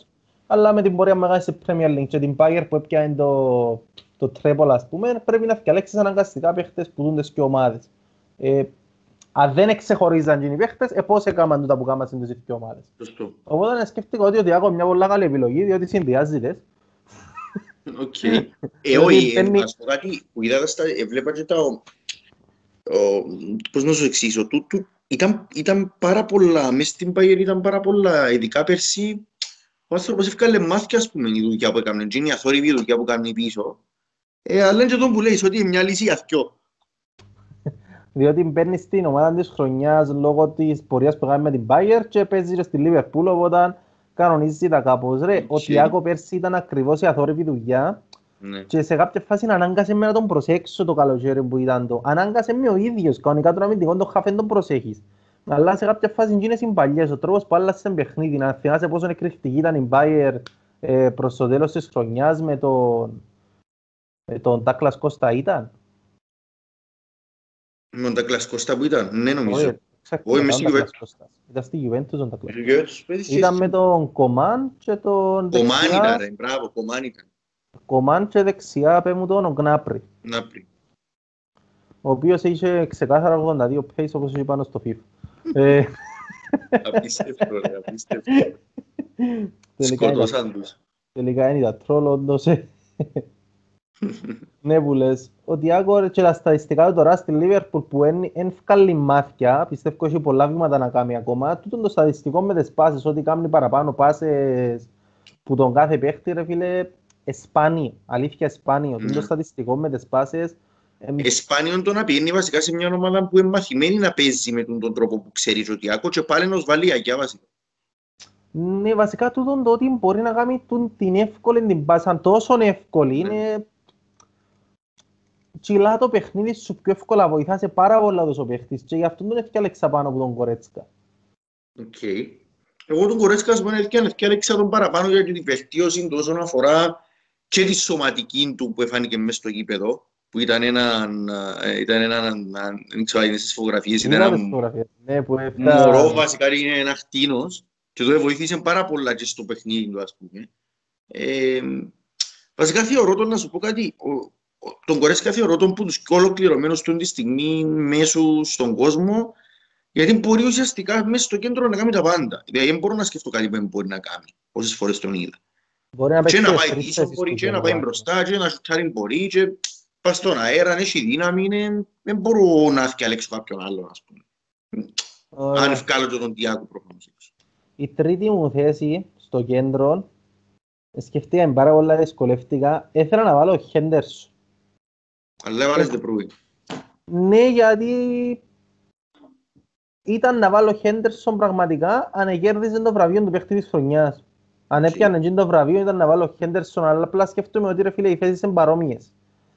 [SPEAKER 1] Αλλά με την πορεία μεγάλη σε Premier League και την Bayern που έπιανε το, το treble, ας πούμε, πρέπει να διαλέξεις αναγκαστικά παίχτες που δουν τις και ομάδες. Ε, αν δεν ξεχωρίζαν οι παίχτες, ε, πώς έκαναν τούτα που κάμαν στις δύο ομάδες.
[SPEAKER 2] Σωστό.
[SPEAKER 1] Οπότε σκέφτηκα ότι ο Διάκο μια πολύ καλή επιλογή, διότι συνδυάζει τες.
[SPEAKER 2] Οκ. Ε,
[SPEAKER 1] Δηλαδή,
[SPEAKER 2] όχι, ε,
[SPEAKER 1] παίρνει-
[SPEAKER 2] να σου πω κάτι που είδα στα, έβλεπα και τα, ο, ο, πώς να σου εξηγήσω, του, του, ήταν, ήταν πάρα πολλά, μες στην Bayern ήταν πάρα πολλά, ειδικά πέρσι, ο άνθρωπος έφκαλε μάθκια, ας πούμε, η δουλειά που έκανε, και είναι η αθόρυβη δουλειά που κάνει πίσω. Ε, αλλά είναι και τον που λέει, ότι είναι μια λύση για δυο.
[SPEAKER 1] Διότι μπαίνει στην ομάδα της χρονιάς λόγω της πορείας που κάνει με την Bayern και παίζει και στη Liverpool, οπότε κανονίζει τα κάπως. Ρε, ο
[SPEAKER 2] Οκ.
[SPEAKER 1] Τιάκο πέρσι ήταν ακριβώς η αθόρυβη δουλειά
[SPEAKER 2] Ναι.
[SPEAKER 1] και σε κάποια φάση ανάγκασε με να τον προσέξω το καλοκαίρι που ήταν το. Ανάγκασε με ο ίδιος, κανονικά τον αμυντικό τον χαφέν τον προσέχεις. Αλλά σε κάποια φάση γίνεσαι οι παλιές, ο τρόπος που άλλασε παιχνίδι, να θυμάσαι πόσο εκρηκτική ήταν η Bayern ε, προς το τέλος της χρονιάς με τον, με τον Τάκλας Κώστα ήταν.
[SPEAKER 2] Με τον Τακλάς Κώστα που ήταν, ναι νομίζω.
[SPEAKER 1] Όχι, ξέχασα,
[SPEAKER 2] Όχι, είμαι
[SPEAKER 1] ήταν
[SPEAKER 2] στη
[SPEAKER 1] ο Douglas
[SPEAKER 2] Juventus.
[SPEAKER 1] Costa. Ήταν στη Juventus ο Douglas.
[SPEAKER 2] Ε, τους παίζεις
[SPEAKER 1] Ήταν
[SPEAKER 2] εσύ.
[SPEAKER 1] με τον Κομάν και τον
[SPEAKER 2] Κομάν ήταν,
[SPEAKER 1] δεξιά.
[SPEAKER 2] ρε, μπράβο, Κομάν ήταν.
[SPEAKER 1] Κομάν και δεξιά πέ μου τον Γκνάπρι.
[SPEAKER 2] Να πριν.
[SPEAKER 1] Ο οποίος είχε ξεκάθαρα 82 pace όπως είχε πάνω στο FIFA. Ε,
[SPEAKER 2] Απίστευτο, ρε, απίστευτο.
[SPEAKER 1] τελικά είναι-
[SPEAKER 2] Σκοτώσαν τους.
[SPEAKER 1] τελικά είναι τα τρόλ όντως. Ε. Ναι που λες. Ο Διάκο ρε, και τα στατιστικά του τώρα στη Liverpool που εν ευκάλλει μάθηκια, πιστεύω έχει πολλά βήματα να κάνει ακόμα. Τούτο το στατιστικό με τις πάσες, ότι κάνει παραπάνω πάσες που τον κάθε παίχτη ρε φίλε, εσπάνιο, αλήθεια εσπάνιο. Τούτο το
[SPEAKER 2] Ναι.
[SPEAKER 1] στατιστικό με τις πάσες, εμ,
[SPEAKER 2] Εσπάνιον το να πηγαίνει βασικά σε μια ομάδα που είναι μαθημένη να παίζει με τον, τον τρόπο που ξέρεις ο Τιάκο και πάλι ενός βάλει αγιά βασικά.
[SPEAKER 1] Ναι, βασικά τούτο το ότι μπορεί να κάνει τούν την εύκολη την πάσα, τόσο εύκολη,
[SPEAKER 2] Ναι.
[SPEAKER 1] είναι... Τσιλά το παιχνίδι σου πιο εύκολα, βοηθάς σε πάρα πολλά τόσο παίχτης και γι' αυτό τον έφτιαλεξα πάνω από τον Κορέτσκα.
[SPEAKER 2] Οκ. Εγώ τον Κορέτσκα ας πούμε έφτιαξα τον παραπάνω για την βελτίωση του όσον αφορά και τη σωματική του που εφάνηκε μέσα στο γήπεδο που ήταν ένα, ε, ήταν ένα, ε, δεν ξέρω αν είναι στις φωτογραφίες, ήταν
[SPEAKER 1] Είδα
[SPEAKER 2] ένα
[SPEAKER 1] τις φωτογραφίες. Ναι, που έφτα...
[SPEAKER 2] μωρό βασικά είναι ένας χτίνος και το βοήθησε πάρα πολλά και στο παιχνίδι του ας πούμε. Ε, βασικά θεωρώ τον να σου πω κάτι, ο, ο, τον Κορέσκα θεωρώ τον που τους πιο ολοκληρωμένους του τη στιγμή μέσω στον κόσμο γιατί μπορεί ουσιαστικά μέσα στο κέντρο να κάνει τα πάντα. Δηλαδή δεν μπορώ να σκεφτώ κάτι που δεν μπορεί να κάνει όσες φορές τον είδα.
[SPEAKER 1] Μπορεί να
[SPEAKER 2] Και
[SPEAKER 1] παίξει
[SPEAKER 2] να
[SPEAKER 1] τις
[SPEAKER 2] πάει
[SPEAKER 1] τρεις
[SPEAKER 2] πίσω
[SPEAKER 1] θέσεις
[SPEAKER 2] μπορεί
[SPEAKER 1] τους
[SPEAKER 2] και να
[SPEAKER 1] για
[SPEAKER 2] πάει
[SPEAKER 1] να
[SPEAKER 2] μπροστά και να σουτάρει μπορεί και πας στον αέρα, αν έχει δύναμη, είναι- δεν μπορώ να διαλέξω κάποιον άλλον ας πούμε.
[SPEAKER 1] Ωραία.
[SPEAKER 2] Αν βγάλω και τον Τιάκο προφανώς. έξω.
[SPEAKER 1] Η τρίτη μου θέση στο κέντρο, σκεφτήκα πάρα πολλά δυσκολεύτηκα, ήθελα να βάλω Χέντερσον.
[SPEAKER 2] Αλλά έβαλες δεν πρωί.
[SPEAKER 1] Ναι, γιατί ήταν να βάλω Χέντερσον πραγματικά αν κέρδιζε το βραβείο του παίχτη της χρονιάς. Αν έπιανε εκείνο το βραβείο ήταν να βάλω Χέντερσον, αλλά απλά σκέφτομαι ότι ρε φίλε οι θέσεις είναι παρόμοιες.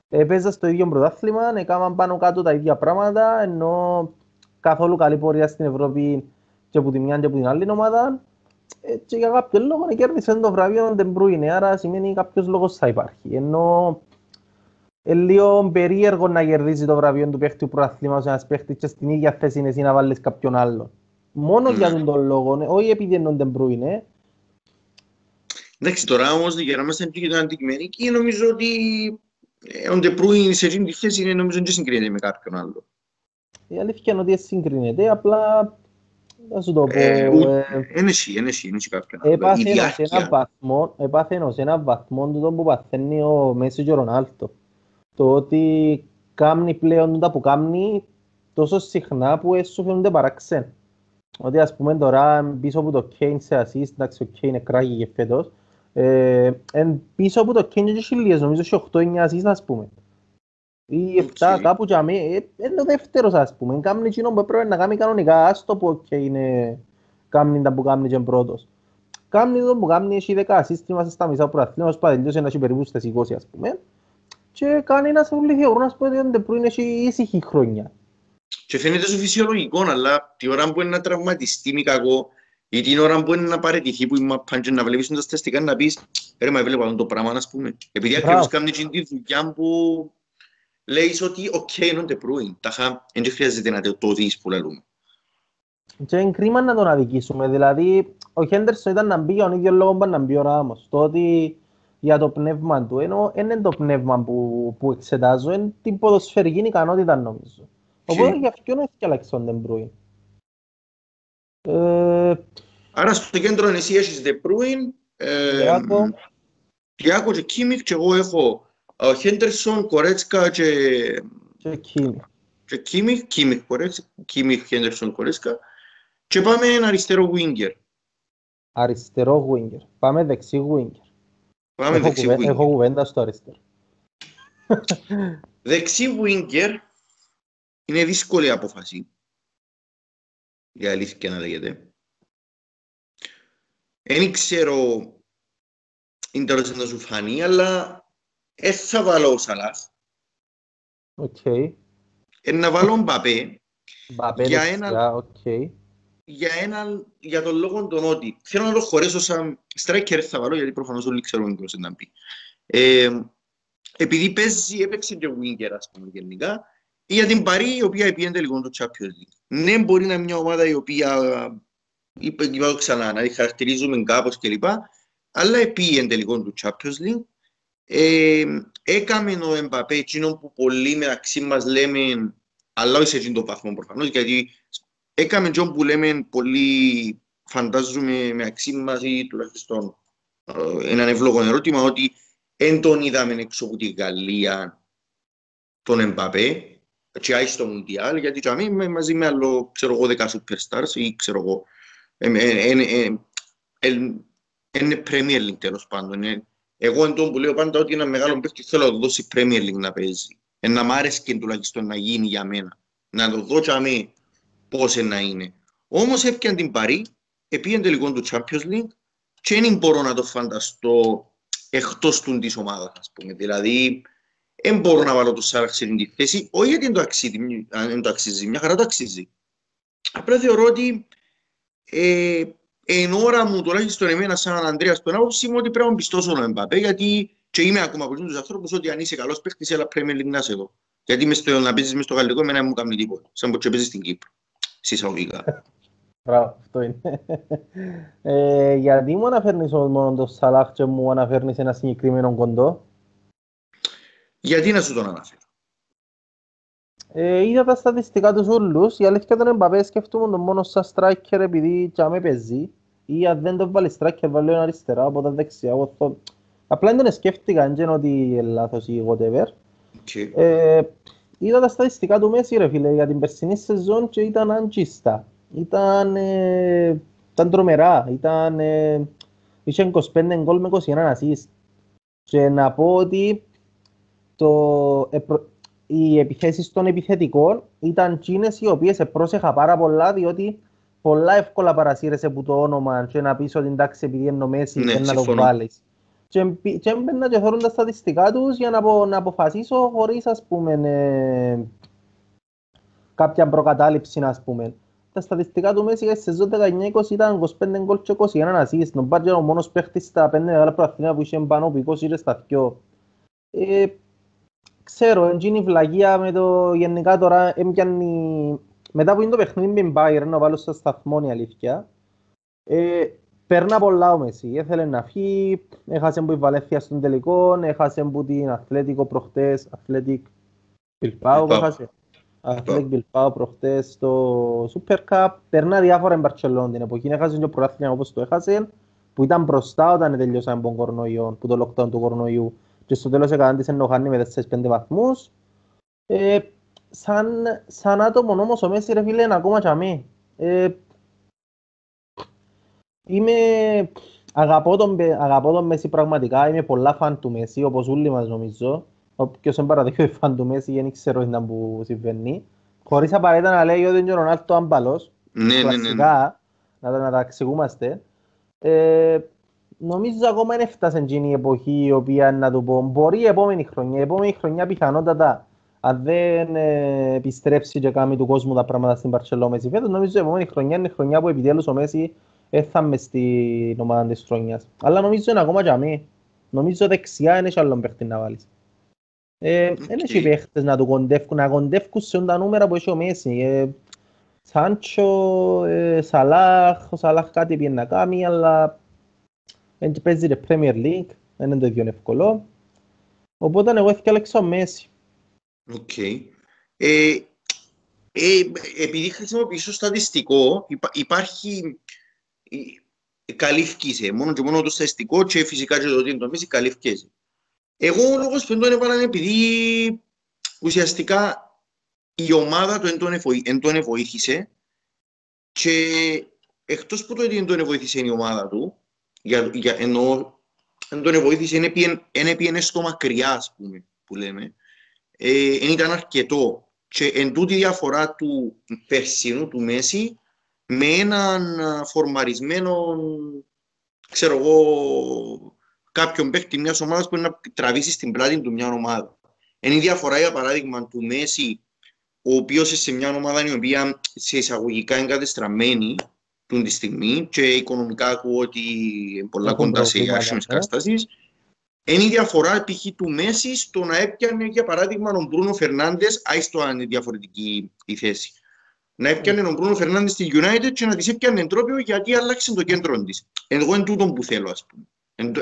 [SPEAKER 1] Έπαιζα στο ίδιο πρωτάθλημα, έκαναν πάνω κάτω τα ίδια πράγματα, ενώ καθόλου καλή πορεία στην Ευρώπη και από τη μια και από την άλλη ομάδα. Ε, και για κάποιο λόγο κέρδισε το βραβείο δεν Μπρούινε, άρα σημαίνει κάποιος λόγος θα υπάρχει. Ενώ είναι λίγο περίεργο να κερδίσει το βραβείο του παίχτη του πρωταθλήματος ένας παίχτης και στην ίδια θέση είναι εσύ να βάλεις κάποιον άλλον. Μόνο
[SPEAKER 2] Ναι.
[SPEAKER 1] για τον τον λόγο, ναι, όχι επειδή είναι ο Ντεμπρούινε.
[SPEAKER 2] Εντάξει, τώρα όμως για να είμαστε και αντικειμενικοί, νομίζω ότι ε, ο Ντεμπρούινε σε εκείνη τη θέση είναι νομίζω και συγκρίνεται με κάποιον άλλο.
[SPEAKER 1] Η αλήθεια είναι ότι συγκρίνεται, απλά θα σου το πω.
[SPEAKER 2] Ε, ου-
[SPEAKER 1] ε,
[SPEAKER 2] Εν εσύ, εν εσύ, εν εσύ κάποιον άλλο. Η
[SPEAKER 1] Έπαθε σε έναν
[SPEAKER 2] διάρκεια,
[SPEAKER 1] βαθμό, έπαθε σε έναν βαθμό τούτο που παθαίνει ο Μέσι και ο Ρονάλντο. Το ότι κάνει πλέον τούτα που κάνει τόσο συχνά που έσου φαίνονται παράξεν. Ότι ας πούμε τώρα πίσω από το Kane σε assist, εντάξει ο Kane είναι crazy και φέτος, ε, εν πίσω από το Kane και χιλίες, νομίζω έχει 8-9 assist ας πούμε. Ή 7
[SPEAKER 2] Οκ.
[SPEAKER 1] κάπου για μέ, ε, είναι ο δεύτερος ας πούμε, κάνει εκείνο που έπρεπε να κάνει κανονικά, άστο που ο Kane είναι, κάνει τα που κάνει και πρώτος. Κάνει το που κάνει, έχει 10 assist, είμαστε στα μισά πρωταθλήματος, πάει τελειώσει να έχει περίπου στις 20 ας πούμε. Και κάνει ένας όλοι θεωρούν ας πούμε ότι πριν έχει ήσυχη χρόνια.
[SPEAKER 2] Και φαίνεται σου φυσιολογικό, αλλά τη ώρα που είναι να τραυματιστεί μη κακό ή την ώρα που είναι να παραιτηθεί που είμαι πάντια να βλέπεις τα στατιστικά να πεις ρε μα έβλεπα αυτό το πράγμα ας πούμε. Επειδή
[SPEAKER 1] Μπράβο.
[SPEAKER 2] ακριβώς κάνει εκείνη τη δουλειά που λέεις ότι οκ είναι ο Ντεπρούιν. Τάχα δεν χρειάζεται να το δεις που λαλούμε.
[SPEAKER 1] και είναι κρίμα να τον αδικήσουμε. Δηλαδή, ο Χέντερσον ήταν να μπει για τον ίδιο λόγο που να μπει ο Ράμος. Το ότι για το πνεύμα του, ενώ δεν είναι το πνεύμα που, που εξετάζω, είναι την ποδοσφαιρική ικανότητα νομίζω. Οπότε γι' αυτό είναι και αλλάξει τον Ντεμπρούινε.
[SPEAKER 2] Ε, Άρα στο κέντρο εσύ έχεις Ντεμπρούινε, Τιάγκο και Κίμιχ και εγώ έχω Χέντερσον, Γκορέτσκα και...
[SPEAKER 1] Και Κίμιχ.
[SPEAKER 2] Και Κίμιχ, Κίμιχ, Κίμιχ, Χέντερσον, Γκορέτσκα. Και πάμε ένα αριστερό winger.
[SPEAKER 1] Αριστερό winger. Πάμε δεξί winger.
[SPEAKER 2] Πάμε έχω δεξί winger.
[SPEAKER 1] Έχω κουβέντα στο αριστερό.
[SPEAKER 2] δεξί winger είναι δύσκολη απόφαση. Για αλήθεια να λέγεται. Δεν ξέρω είναι τέλος να σου φανεί, αλλά δεν θα βάλω ο Σαλάχ.
[SPEAKER 1] Οκ.
[SPEAKER 2] Να βάλω Εμπαπέ.
[SPEAKER 1] Εμπαπέ για ένα... Okay
[SPEAKER 2] για, ένα, για τον λόγο τον ότι θέλω να το χωρέσω σαν striker θα βάλω γιατί προφανώς όλοι ξέρουμε ποιος να μπει. Ε, επειδή παίζει, έπαιξε και winger ας πούμε γενικά ή για την Παρί η οποία επίενται λίγο το Champions League. Ναι μπορεί να είναι μια ομάδα η οποία είπε είπα ξανά να τη χαρακτηρίζουμε κάπως κλπ. Αλλά επίενται λίγο το Champions League. Ε, έκαμε ο Εμπαπέ εκείνο που πολλοί μεταξύ μας λέμε αλλά όχι σε εκείνο το βαθμό προφανώς γιατί έκαμε τζον που λέμε πολύ, φαντάζομαι με αξί μας ή τουλάχιστον ε, έναν ευλόγο ερώτημα ότι δεν τον είδαμε έξω από τη Γαλλία τον Εμπαπέ και άι στο Μουντιάλ γιατί και αμήν μαζί με άλλο ξέρω εγώ δέκα superstars ή ξέρω εγώ είναι Premier League τέλος πάντων εγώ εν που λέω πάντα ότι ένα μεγάλο παίχτη θέλω να το δώσει Premier League να παίζει. Να μ' άρεσε και τουλάχιστον να γίνει για μένα. Να το δω και αμήν πώς να είναι. Όμως έφτιαν την Παρή, επίεν τελικό του Champions League και δεν μπορώ να το φανταστώ εκτός του της ομάδας, ας πούμε. Δηλαδή, δεν μπορώ να βάλω το Σάραξ σε τη θέση, όχι γιατί δεν το αξίζει, δεν το αξίζει, μια χαρά το αξίζει. Απλά θεωρώ ότι ε, εν ώρα μου, τουλάχιστον εμένα σαν Ανδρέας, τον άποψη μου ότι πρέπει να πιστώσω τον Εμπαπέ, γιατί και είμαι ακόμα από τους ανθρώπους ότι αν είσαι καλός παίχτης, έλα πρέπει να σε εδώ. Γιατί μες στο, να παίζεις μες στο γαλλικό, εμένα μου κάνει τίποτα, σαν που παίζεις στην Κύπρο συσσαγωγικά.
[SPEAKER 1] Μπράβο, αυτό είναι. ε, γιατί μου αναφέρνεις μόνο το Σαλάχ και μου αναφέρνεις ένα συγκεκριμένο κοντό;
[SPEAKER 2] Γιατί να σου τον αναφέρω;
[SPEAKER 1] Ε, είδα τα στατιστικά τους ούλους, η αλήθεια τον Εμπαπέ σκέφτομαι τον μόνο σαν striker επειδή και με παίζει ή αν δεν τον βάλει striker βάλει ένα αριστερά από τα δεξιά. Αυτό... Απλά δεν τον σκέφτηκα, δεν είναι ότι είναι λάθος ή whatever. Okay. Ε, Είδα τα στατιστικά του Μέση ρε φίλε για την περσινή σεζόν και ήταν αντζίστα. Ήταν, ε, ήταν τρομερά. Ήταν, ε, είχε 25 γκολ με 21 assist. Και να πω ότι το, ε, οι επιθέσεις των επιθετικών ήταν τσίνες οι οποίες πρόσεχα πάρα πολλά διότι πολλά εύκολα παρασύρεσαι από το όνομα και να πεις ότι εντάξει επειδή είναι ο Μέση ναι, να το βάλεις και έμπαινα και θέλουν τα στατιστικά τους για να, να αποφασίσω χωρίς ας πούμε ε, κάποια προκατάληψη ας πούμε. Τα στατιστικά του Μέση για σεζόν 19-20 ήταν 25 γκολ και 21 ασίες. Τον Μπάρτζε ο μόνος παίχτης στα 5 μεγάλα προαθήνα που είχε πάνω από 20 ήρες στα 2. Ε, ξέρω, έγινε η βλαγία με το γενικά τώρα έμπιανε... Μετά που είναι το παιχνίδι με Bayern, να βάλω στο σταθμό η αλήθεια. Ε, Παίρνα πολλά ο Μεσί, έθελε να φύγει, έχασε που η Βαλέφια στον τελικό, έχασε που την Αθλέτικο προχτές, Αθλέτικ Bilbao έχασε. Αθλέτικ Bilbao προχτές στο Super Cup, περνά διάφορα εν Μπαρτσελόν την εποχή, έχασε και ο προάθλημα όπως το έχασε, που ήταν μπροστά όταν τελειώσαμε τον κορονοϊό, που το lockdown του κορονοϊού και στο τέλος έκαναν τις ενοχάνει με 4-5 βαθμούς. Ε, σαν, σαν άτομο όμως ο Μέση ρε φίλε είναι ακόμα και αμέ. Ε, Είμαι... Αγαπώ τον, αγαπώ τον Μέση πραγματικά, είμαι πολλά φαν του Μέση, όπως όλοι μας νομίζω. Όποιος δεν παραδείχνει φαν του Μέση, δεν ξέρω τι που συμβαίνει. Χωρίς απαραίτητα να λέει ότι είναι ο Ρονάλτο άμπαλος.
[SPEAKER 2] Ναι, ναι, ναι.
[SPEAKER 1] Κλασικά, να, να τα εξηγούμαστε. Ε, νομίζω ακόμα δεν έφτασε εκείνη η εποχή η οποία να του πω μπορεί η επόμενη χρονιά, η επόμενη χρονιά πιθανότατα αν δεν ε, επιστρέψει και κάνει του κόσμου τα πράγματα στην Παρσελό Μέση φέτος, νομίζω η επόμενη χρονιά είναι η χρονιά που επιτέλους ο Μέση έθαμε στην ομάδα της χρονιάς. Αλλά νομίζω είναι ακόμα για μí. Νομίζω δεξιά είναι και άλλον παίχτη να βάλεις. Ε, δεν έχει παίχτες να του κοντεύκουν, να κοντεύκουν σε τα νούμερα που έχει ο Μέση. Ε, Σάντσο, ε, Σαλάχ, ο Σαλάχ κάτι πήγε να κάνει, αλλά δεν παίζει το Premier League, δεν είναι το ίδιο εύκολο. Οπότε εγώ έφυγα ο Μέση.
[SPEAKER 2] Οκ. Ε, ε, επειδή χρησιμοποιήσω στατιστικό, υπά, υπάρχει καλύφκησε. Μόνο και μόνο το στατιστικό και φυσικά και το ότι είναι το Μέση καλύφκησε. Εγώ ο λόγος που τον έβαλα επειδή ουσιαστικά η ομάδα του εν τον βοήθησε και εκτός που το ότι εν τον βοήθησε η ομάδα του, για, για, ενώ εν τον βοήθησε, είναι πήγαινε στο μακριά, ας πούμε, που λέμε, ε, εν ήταν αρκετό. Και εν τούτη διαφορά του περσινού, του Μέση, με έναν φορμαρισμένο, ξέρω εγώ, κάποιον παίχτη μιας ομάδας που είναι να τραβήσει στην πλάτη του μια ομάδα. Είναι η διαφορά, για παράδειγμα, του Μέση, ο οποίος σε μια ομάδα η οποία σε εισαγωγικά είναι κατεστραμμένη τη στιγμή και οικονομικά ακούω ότι είναι πολλά κοντά σε άσχημες ε. καταστάσεις. Είναι η διαφορά π.χ. του Μέση στο να έπιανε, για παράδειγμα, τον Μπρούνο Φερνάντες, άιστο αν είναι διαφορετική η θέση. Να έπιανε τον Μπρούνο Φερνάντες στη United και να της έπιανε τρόπιο γιατί άλλαξε το κέντρο της. Εγώ είναι τούτο που θέλω, ας πούμε.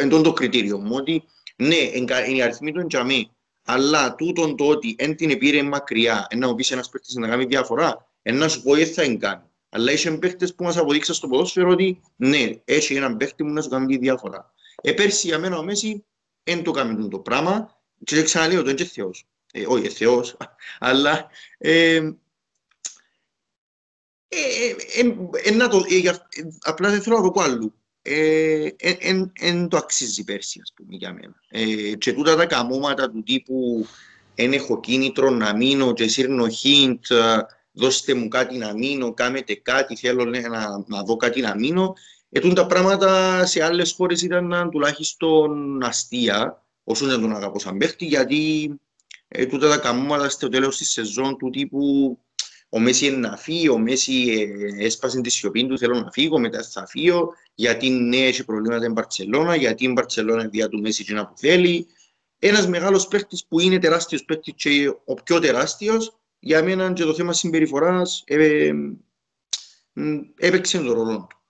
[SPEAKER 2] Εν το κριτήριο μου, ότι ναι, είναι οι αριθμοί του εντζαμί, αλλά τούτον το ότι εν την πήρε μακριά, να μου πεις ένας παίχτης να κάνει διαφορά, να σου πω γιατί θα την κάνει. Αλλά είχε παίχτες που μας αποδείξαν στο ποδόσφαιρο ότι ναι, έχει έναν παίχτη μου να σου κάνει διαφορά. Ε, πέρσι για μένα ο Μέση δεν το κάνει το πράγμα και ξαναλέω, το είναι και Θεός. Ε, όχι, Θεός, αλλά ε, ε, ε, ε, ε, το, απλά δεν θέλω να το πω αλλού δεν ε, το αξίζει πέρσι, ας πούμε, για μένα. Ε, και τούτα τα καμώματα του τύπου «Εν έχω κίνητρο να μείνω και σύρνω χίντ, δώστε μου κάτι να μείνω, κάμετε κάτι, θέλω να, να δω κάτι να μείνω». Ε, τα πράγματα σε άλλες χώρες ήταν τουλάχιστον αστεία, όσο δεν τον αγαπώ σαν παίχτη, γιατί ε, τούτα τα καμώματα στο τέλος της σεζόν του τύπου ο Μέσης είναι να φύγει, ο Μέσης ε, έσπασε τη σιωπή του, θέλω να φύγω, μετά θα φύγω, γιατί ναι, έχει προβλήματα στην Μπαρτσελώνα, γιατί η Μπαρτσελώνα δια του Μέσης είναι που θέλει. Ένας μεγάλος παίχτης που είναι τεράστιος παίχτης και ο πιο τεράστιος, για μένα και το θέμα συμπεριφοράς ε, ε, έπαιξε τον ρόλο του.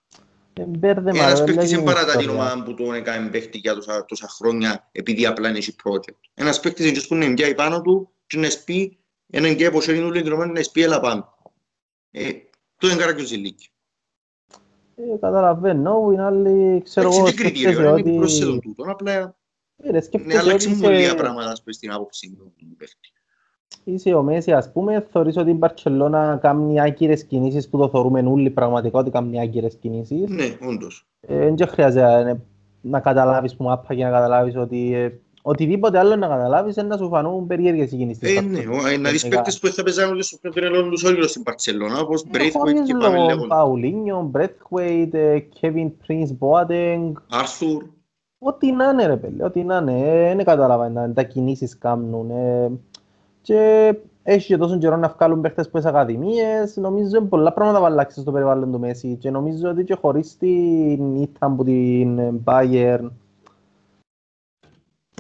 [SPEAKER 2] Ένας παίχτης είναι παρά την ομάδα που τον έκανε παίχτη για τόσα, τόσα χρόνια επειδή απλά είναι project. Ένας παίχτης είναι που είναι μια πάνω του και να σπεί έναν και πως είναι όλοι δρομένοι να σπεί έλα πάμε. Ε, το είναι καράκιο ζηλίκι.
[SPEAKER 1] Ε, καταλαβαίνω, είναι άλλοι, ξέρω εγώ,
[SPEAKER 2] σκέφτεσαι ότι... Είναι προσθέτον τούτο, απλά... Ναι, αλλάξει μου λίγα πράγματα στην άποψη του παίχτη.
[SPEAKER 1] Είσαι ο Μέση, ας πούμε, θεωρείς ότι η Μπαρτσελώνα κάνει άκυρες κινήσεις που το θεωρούμε όλοι πραγματικά ότι κάνει άκυρες κινήσεις;
[SPEAKER 2] Ναι, όντως.
[SPEAKER 1] Δεν ε, χρειάζεται να καταλάβεις που μάπα και να καταλάβεις ότι ε, οτιδήποτε άλλο να καταλάβεις είναι να σου φανούν περίεργες οι κινήσεις.
[SPEAKER 2] Ε, ναι, να δεις παίκτες που θα παίζουν όλοι στο πρώτο τους όλοι στην Παρτσελώνα, όπως Braithwaite και πάμε λέγοντα.
[SPEAKER 1] Παουλίνιο, Braithwaite, Kevin Prince Boateng.
[SPEAKER 2] Arthur.
[SPEAKER 1] Ό,τι να είναι ρε παιδί, ό,τι να είναι, δεν καταλαβαίνω, τα κινήσεις κάνουν. Και έχει και τόσο καιρό να βγάλουν παίχτες που ακαδημίες, νομίζω είναι πολλά πράγματα που αλλάξεις στο περιβάλλον του Μέση και νομίζω ότι και χωρίς την ήττα από την Bayern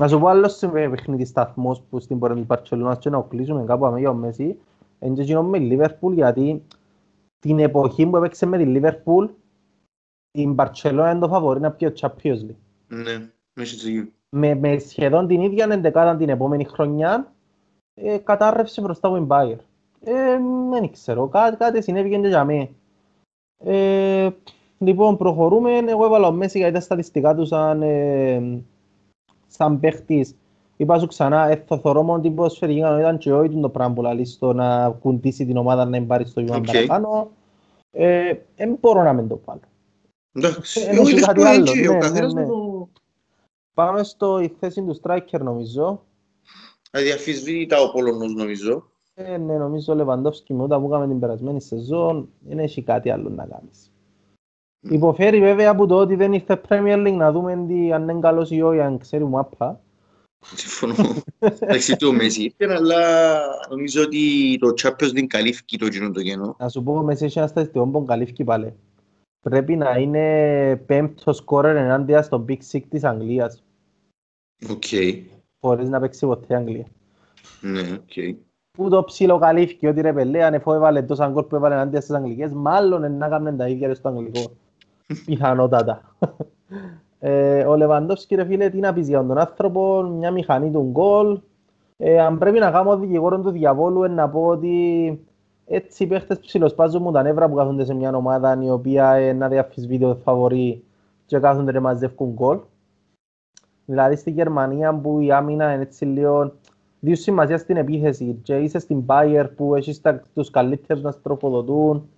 [SPEAKER 1] να σου πω άλλος παιχνίδι σταθμός που στην πορεία της Παρτσελώνας και να κλείσουμε κάπου αμέ για ο Μέση είναι και γίνω με Λίβερπουλ γιατί την εποχή που έπαιξε με τη Λίβερπουλ η Μπαρτσελώνα είναι το φαβορή να πει ο Champions League.
[SPEAKER 2] Ναι, μέσα
[SPEAKER 1] με, με σχεδόν την ίδια εντεκάδα την επόμενη χρονιά ε, κατάρρευσε μπροστά από την Bayer. Ε, δεν ξέρω, κάτι, κάτι συνέβη και για μένα. Ε, λοιπόν, προχωρούμε. Εγώ έβαλα ο Μέση γιατί τα στατιστικά του σαν ε, σαν παίχτης είπα σου ξανά, ε, θα θωρώ μόνο την ποδοσφαιρική ήταν και όχι το πράγμα που λαλείς στο να κουντήσει την ομάδα να πάρει στο γιον παραπάνω. Δεν ε, μπορώ να μην το βάλω.
[SPEAKER 2] Εντάξει, όχι κάτι άλλο. Ναι, ναι, ναι.
[SPEAKER 1] Πάμε στο η θέση του striker νομίζω.
[SPEAKER 2] Αδιαφυσβήτητα ο Πολωνός νομίζω.
[SPEAKER 1] Ε, ναι, νομίζω ο Λεβαντόφσκι με όταν που είχαμε την περασμένη σεζόν δεν έχει κάτι άλλο να κάνεις. Υποφέρει βέβαια από το ότι δεν ήρθε Premier League να δούμε τι, αν είναι καλός ή όχι, αν ξέρει μου άπα.
[SPEAKER 2] Συμφωνώ. Εντάξει, το Μέση ήρθε, αλλά νομίζω ότι το Champions League καλύφθηκε το κοινό το γένο.
[SPEAKER 1] Να σου πω, ο Μέση έχει ένα στατιστικό που καλύφθηκε πάλι. Πρέπει να είναι πέμπτος σκόρερ ενάντια στο Big Six της Αγγλίας.
[SPEAKER 2] Οκ.
[SPEAKER 1] Χωρίς να παίξει ποτέ Αγγλία.
[SPEAKER 2] Ναι, οκ.
[SPEAKER 1] που το ψιλοκαλύφθηκε ότι ρε πελέ, αν εφό έβαλε τόσο γκολ που έβαλε αντί στις αγγλικές, μάλλον να κάνουν τα ίδια στο αγγλικό. Πιθανότατα. ε, ο Λεβαντόφσκι ρε φίλε, τι να πεις για τον άνθρωπο, μια μηχανή του γκολ. Ε, αν πρέπει να κάνω δικηγόρο του διαβόλου, να πω ότι έτσι οι παίχτες ψιλοσπάζουν μου τα νεύρα που κάθονται σε μια ομάδα η οποία είναι να διαφυσβήτει φαβορεί και κάθονται να μαζεύουν γκολ. Δηλαδή στη Γερμανία που η άμυνα είναι έτσι λίγο δύο σημασία στην επίθεση και είσαι στην Bayer που έχεις τους καλύτερους να στροφοδοτούν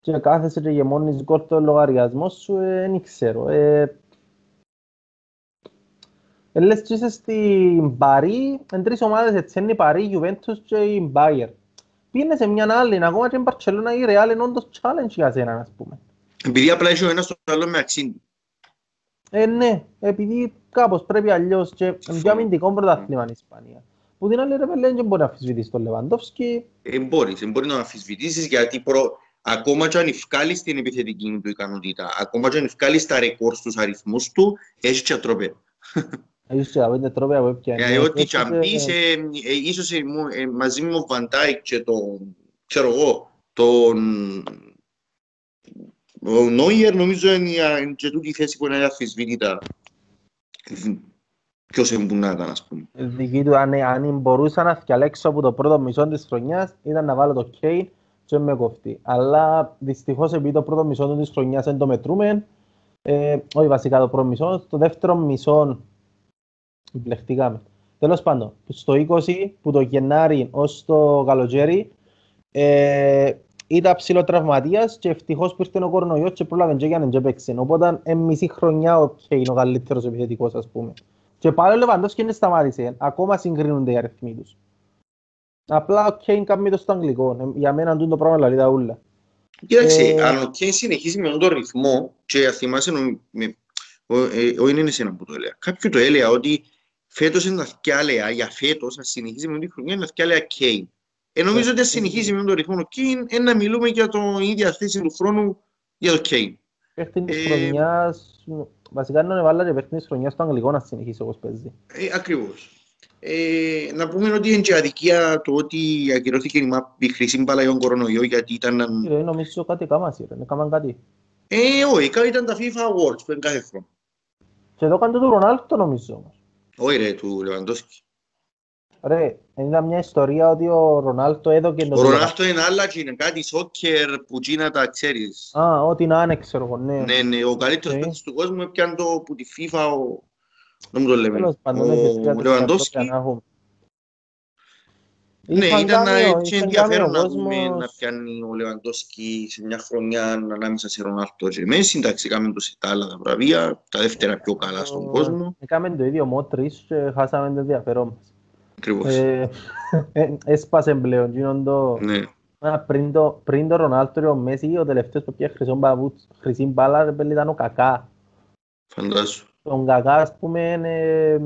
[SPEAKER 1] και κάθεσαι και γεμώνεις γκολ το λογαριασμός σου, δεν ε, ξέρω. Ε, ε, λες και είσαι στην Παρί, εν τρεις ομάδες έτσι είναι η Παρί, η Juventus και η Bayer. Πήγαινε σε μια άλλη, ακόμα και η Μπαρτσελώνα ή η Real είναι όντως challenge για σένα, ας πούμε.
[SPEAKER 2] Επειδή απλά έχει ο ένας το άλλο με αξίνη.
[SPEAKER 1] Ε, ναι, επειδή κάπως πρέπει αλλιώς και πιο αμυντικό πρωτάθλημα είναι η Ισπανία. Που την άλλη ρε παιδί δεν μπορεί να αφισβητήσει τον Λεβαντόφσκι.
[SPEAKER 2] Ε, μπορείς, δεν μπορεί να αφισβητήσεις γιατί προ... ακόμα και αν ευκάλεις την επιθετική του ικανότητα, ακόμα και αν ευκάλεις τα ρεκόρ στους αριθμούς του, έχεις και τρόπε.
[SPEAKER 1] Έχεις και πέντε τρόπε από έπια.
[SPEAKER 2] Γιατί ό,τι και αν πεις, ε, ε, ίσως μαζί με ο Βαντάικ και τον, ξέρω εγώ, τον ο Νόιερ νομίζω είναι και τούτη η θέση που είναι αφισβήτητα ποιος να ήταν, ας πούμε.
[SPEAKER 1] Δική του, αν, αν μπορούσα να διαλέξω από το πρώτο μισό της χρονιάς, ήταν να βάλω το Κέιν και με κοφτεί. Αλλά δυστυχώς επειδή το πρώτο μισό της χρονιάς δεν το μετρούμε, ε, όχι βασικά το πρώτο μισό, το δεύτερο μισό μπλεχτήκαμε. Τέλος πάντων, στο 20 που το Γενάρη ως το καλοκαίρι ε, ήταν ψηλό τραυματίας και ευτυχώς που ήρθε ο κορονοϊός και πρόλαβε και για να παίξει. Οπότε ε, μισή χρονιά ο είναι ο καλύτερος επιθετικός ας πούμε. Και πάλι ο Λεβαντός δεν σταμάτησε. Ακόμα συγκρίνονται οι αριθμοί τους. Απλά ο Κέιν κάνει το στο αγγλικό. Ε, για μένα είναι το πράγμα λαλή τα ούλα.
[SPEAKER 2] Κοίταξε, ε... αν ο Κέιν συνεχίζει με τον ρυθμό και θυμάσαι, με, ο, ε, ο, είναι εσένα που το έλεγα. Κάποιοι το έλεγα ότι φέτος είναι τα θκιάλεα, για φέτος, αν συνεχίζει με την χρονιά, είναι τα θκιάλεα Κέιν. Ε, νομίζω ότι αν συνεχίζει με τον ρυθμό ο Κέιν, είναι να μιλούμε για την ίδια θέση του χρόνου για το Κέιν.
[SPEAKER 1] Παίχτη της ε, χρονιάς, βασικά είναι να και παίχτη της χρονιάς στο αγγλικό να συνεχίσει όπως παίζει.
[SPEAKER 2] Ε, ακριβώς. Ε, να πούμε ότι είναι και αδικία το ότι ακυρώθηκε η, η χρυσή μπάλα για τον κορονοϊό γιατί ήταν...
[SPEAKER 1] Ε, νομίζω κάτι κάμασαι, ρε, έκαναν κάτι.
[SPEAKER 2] Ε, όχι, ήταν τα FIFA Awards που είναι κάθε χρόνο.
[SPEAKER 1] Και εδώ έκανε το Ρονάλτο νομίζω όμως.
[SPEAKER 2] Όχι ρε, του Λεβαντόσκη.
[SPEAKER 1] Ρε, είναι μια ιστορία ότι ο Ρονάλτο έδωκε...
[SPEAKER 2] Ο Ρονάλτο είναι άλλα και είναι κάτι σόκερ που τσίνα τα ξέρεις.
[SPEAKER 1] Α, ό,τι να είναι ξέρω εγώ, ναι.
[SPEAKER 2] Ναι, ναι, ο καλύτερος παίκτης του κόσμου έπιαν το που τη FIFA, ο... δεν μου το λέμε, ο Λεβαντόσκι. Ναι, ήταν έτσι ενδιαφέρον να δούμε να πιάνει ο Λεβαντόσκι σε μια χρονιά ανάμεσα σε Ρονάλτο και Μέση. Εντάξει, έκαμε το σε τα άλλα τα βραβεία, τα δεύτερα πιο καλά στον κόσμο.
[SPEAKER 1] Έκαμε το ίδιο μότρις και χάσαμε το ενδιαφέρον μας.
[SPEAKER 2] Ακριβώς. Ε,
[SPEAKER 1] ε, έσπασε πλέον. Γίνοντο, ναι. Πριν το, πριν το Ρονάλτο ο Μέση, ο τελευταίος που πήγε χρυσή μπάλα ήταν ο Κακά.
[SPEAKER 2] Φαντάσου.
[SPEAKER 1] Τον Κακά, ας πούμε, είναι...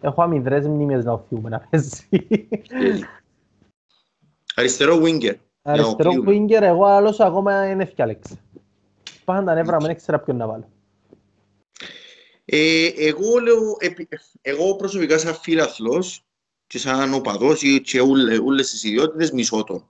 [SPEAKER 1] έχω αμυδρές μνήμες να οφιούμε να παίζει.
[SPEAKER 2] Αριστερό winger.
[SPEAKER 1] Αριστερό winger, εγώ άλλος ακόμα είναι ευκάλεξη. Πάντα νεύρα, δεν ήξερα ποιον να βάλω.
[SPEAKER 2] Ε, εγώ λέω, εγώ προσωπικά σαν φίλαθλος, και σαν οπαδός και όλες τις ιδιότητες μισώ τον.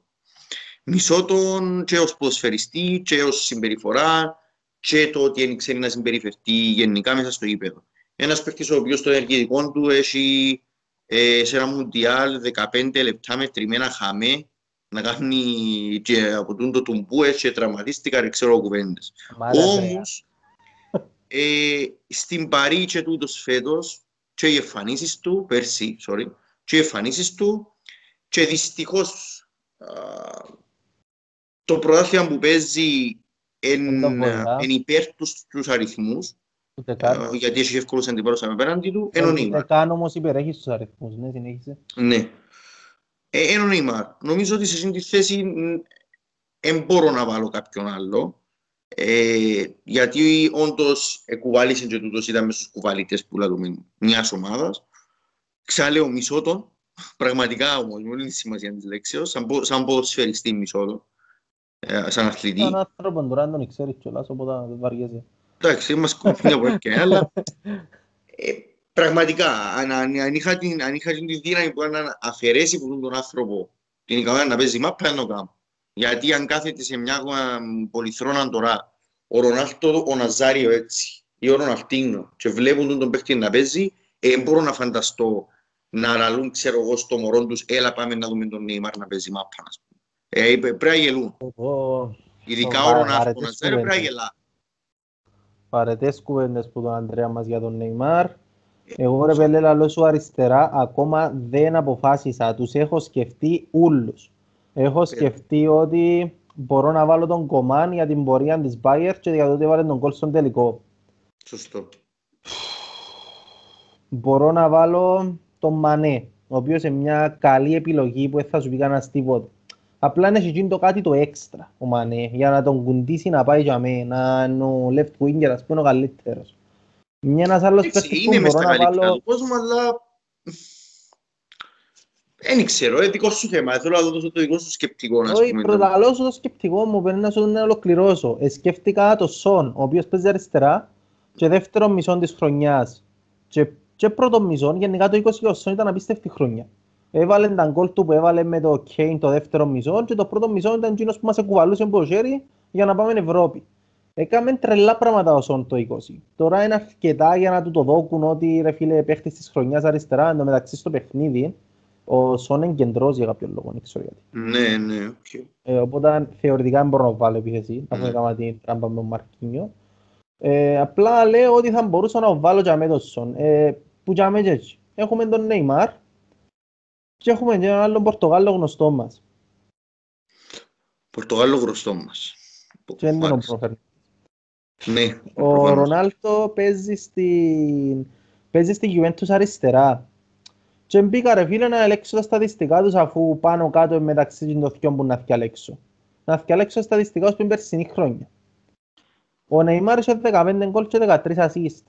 [SPEAKER 2] Μισώ τον και ως ποδοσφαιριστή και ως συμπεριφορά και το ότι δεν ξέρει να συμπεριφερθεί γενικά μέσα στο γήπεδο. Ένας παίκτης ο οποίος στο ενεργητικό του έχει ε, σε ένα μουντιάλ 15 λεπτά με τριμμένα χαμέ να κάνει και από τον το τουμπού έτσι τραυματίστηκα δεν ξέρω κουβέντες. Όμως ε, στην Παρή και τούτος φέτος και οι εμφανίσεις του, πέρσι, sorry, και οι εμφανίσεις του και δυστυχώς το πρωτάθλημα που παίζει εν, υπέρ τους, τους αριθμούς γιατί έχει εύκολους αντιπάρους απέναντι του, εν ο Νίμαρ.
[SPEAKER 1] Καν όμως υπερέχεις στους αριθμούς, ναι, συνέχισε.
[SPEAKER 2] Ναι. Ε, εν ο Νίμαρ. Νομίζω ότι σε αυτή τη θέση δεν μπορώ να βάλω κάποιον άλλο. Ε, γιατί όντως εκουβάλισε και τούτος ήταν μέσα στους κουβαλίτες που λέμε μιας ομάδας. Ξαλέω μισό τον, πραγματικά όμως, με όλη τη σημασία της λέξεως, σαν, σαν ποδοσφαιριστή μισό τον, ε, σαν αθλητή.
[SPEAKER 1] Σαν άνθρωπο τώρα τον ξέρεις κιόλας, οπότε δεν βαριέσαι.
[SPEAKER 2] Εντάξει, είμαστε μια από και αλλά ε, πραγματικά, αν, αν, αν, είχα την, αν είχα την δύναμη που να αφαιρέσει από τον άνθρωπο την ικανότητα να παίζει μάπα, δεν το κάνω. Γιατί αν κάθεται σε μια πολυθρόνα τώρα, ο Ρονάλτο, ο Ναζάριο έτσι, ή ο Ροναλτίνο, και βλέπουν τον, τον παίχτη να παίζει, ε, μπορώ να φανταστώ να ραλούν, ξέρω εγώ, στο μωρό τους, έλα πάμε να δούμε τον Νεϊμάρ να παίζει μάπα, ας πούμε. Ε, πρέπει να γελούν. Ειδικά ο Ρονάλτο, ο Ναζάριο πρέπει να γελά.
[SPEAKER 1] Παρετές κουβέντες που τον Αντρέα μας για τον Νεϊμάρ. Εγώ ρε πέλε λαλό σου αριστερά, ακόμα δεν αποφάσισα. Τους έχω σκεφτεί ούλους. Έχω σκεφτεί ότι μπορώ να βάλω τον Κομάν για την πορεία της Bayer και για το ότι βάλει τον κόλ στον τελικό.
[SPEAKER 2] Σωστό.
[SPEAKER 1] Μπορώ να βάλω τον Μανέ, ο οποίος είναι μια καλή επιλογή που δεν θα σου πει κανένας τίποτα. Απλά είναι γίνει το κάτι το έξτρα ο Μανέ, για να τον κουντήσει να πάει για μένα, να είναι ο left winger, ας πούμε ο καλύτερος. Μια ένας άλλος
[SPEAKER 2] παίκτης που μπορώ να βάλω... Είναι κόσμο, αλλά... Δεν ξέρω, είναι δικό σου θέμα. Θέλω να δώσω το δικό σου σκεπτικό.
[SPEAKER 1] Όχι, προταλώ σου το σκεπτικό μου, πρέπει να σου να ολοκληρώσω. Ε, σκέφτηκα το Σον, ο οποίος παίζει αριστερά και δεύτερο μισό της χρονιάς. Και, και πρώτο μισό, γενικά το 20 ο Σον ήταν απίστευτη χρονιά. Έβαλε τα γκολ του που έβαλε με το Κέιν το δεύτερο μισό και το πρώτο μισό ήταν εκείνος που μας εκουβαλούσε από χέρι για να πάμε στην Ευρώπη. Έκαμε τρελά πράγματα ο Σον το 20. Τώρα είναι αρκετά για να του το δώκουν ότι ρε φίλε παίχτης της χρονιάς αριστερά, εν τω μεταξύ στο παιχνίδι, ο Σον είναι κεντρός για κάποιο λόγο, δεν ξέρω
[SPEAKER 2] γιατί. Ναι, ναι, ok. Okay.
[SPEAKER 1] Ε, οπότε θεωρητικά δεν μπορώ να βάλω επίθεση, να πούμε κάμα την τράμπα με τον Μαρκίνιος. Ε, απλά λέω ότι θα μπορούσα να βάλω για με τον Σον. Ε, που για με έτσι. Έχουμε τον Νέιμαρ και έχουμε και έναν άλλον Πορτογάλο γνωστό μας.
[SPEAKER 2] Πορτογάλο γνωστό μας.
[SPEAKER 1] Και δεν τον προφέρνει.
[SPEAKER 2] Ναι,
[SPEAKER 1] ο Ρονάλτο παίζει στην, παίζει στη Juventus αριστερά. Και μπήκα ρε φίλε να ελέξω τα στατιστικά τους αφού πάνω κάτω μεταξύ των δυο που να διαλέξω. Να διαλέξω τα στατιστικά τους πριν περσινή χρόνια. Ο Νεϊμάρ είχε 15 γκολ και 13 assist.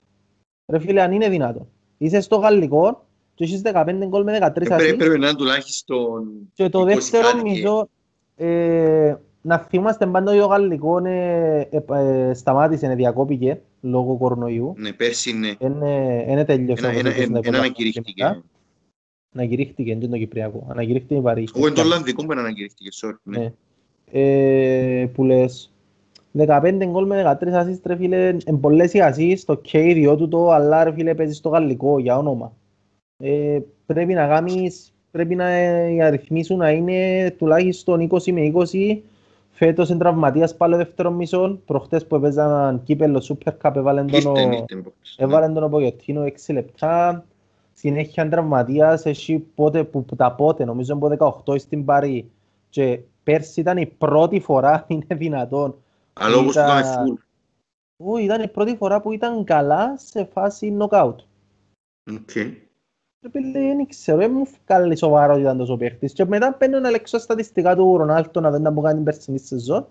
[SPEAKER 1] Ρε φίλε αν είναι δυνατό. Είσαι στο γαλλικό και έχεις 15 γκολ με 13 assist.
[SPEAKER 2] Πρέπει να είναι τουλάχιστον
[SPEAKER 1] Και το δεύτερο μισό ε, να θυμάστε πάντα ότι ο Γαλλικό ε, ε, σταμάτησε, διακόπηκε λόγω κορονοϊού.
[SPEAKER 2] Ναι, πέρσι ναι.
[SPEAKER 1] Είναι τελειώσει.
[SPEAKER 2] Ένα ανακηρύχθηκε.
[SPEAKER 1] Ανακηρύχθηκε, δεν το Κυπριακό. Ανακηρύχθηκε η Παρίσι.
[SPEAKER 2] Εγώ είναι το Ολλανδικό που ανακηρύχθηκε, sorry. Ναι. ναι.
[SPEAKER 1] Ε, που λες, 15 γκολ με 13 ασίστ, ρε φίλε, εν πολλές οι ασίστ, το και ιδιό το, αλλά ρε φίλε παίζει στο γαλλικό, για όνομα. Ε, πρέπει να κάνεις, πρέπει να οι αριθμοί σου να είναι τουλάχιστον 20 με 20 Φέτος είναι τραυματίας πάλι δεύτερος μισό. Προχτές που έπαιζαν κύπελο Super Cup έβαλαν τον, έβαλαν τον Πογιωτίνο 6 λεπτά. Συνέχεια είναι τραυματίας, έχει πότε, που, που, τα πότε, νομίζω από 18 στην Παρή. Και πέρσι ήταν η πρώτη φορά, είναι δυνατόν.
[SPEAKER 2] Αλλά όπως ήταν φουλ.
[SPEAKER 1] Όχι, ήταν η πρώτη φορά που ήταν καλά σε φάση knockout.
[SPEAKER 2] Okay.
[SPEAKER 1] Δεν ξέρω, δεν μου βγάλει σοβαρό ότι ήταν τόσο παίχτης. Και μετά παίρνω να λέξω στατιστικά του Ρονάλτο να δω να μου κάνει την περσινή σεζόν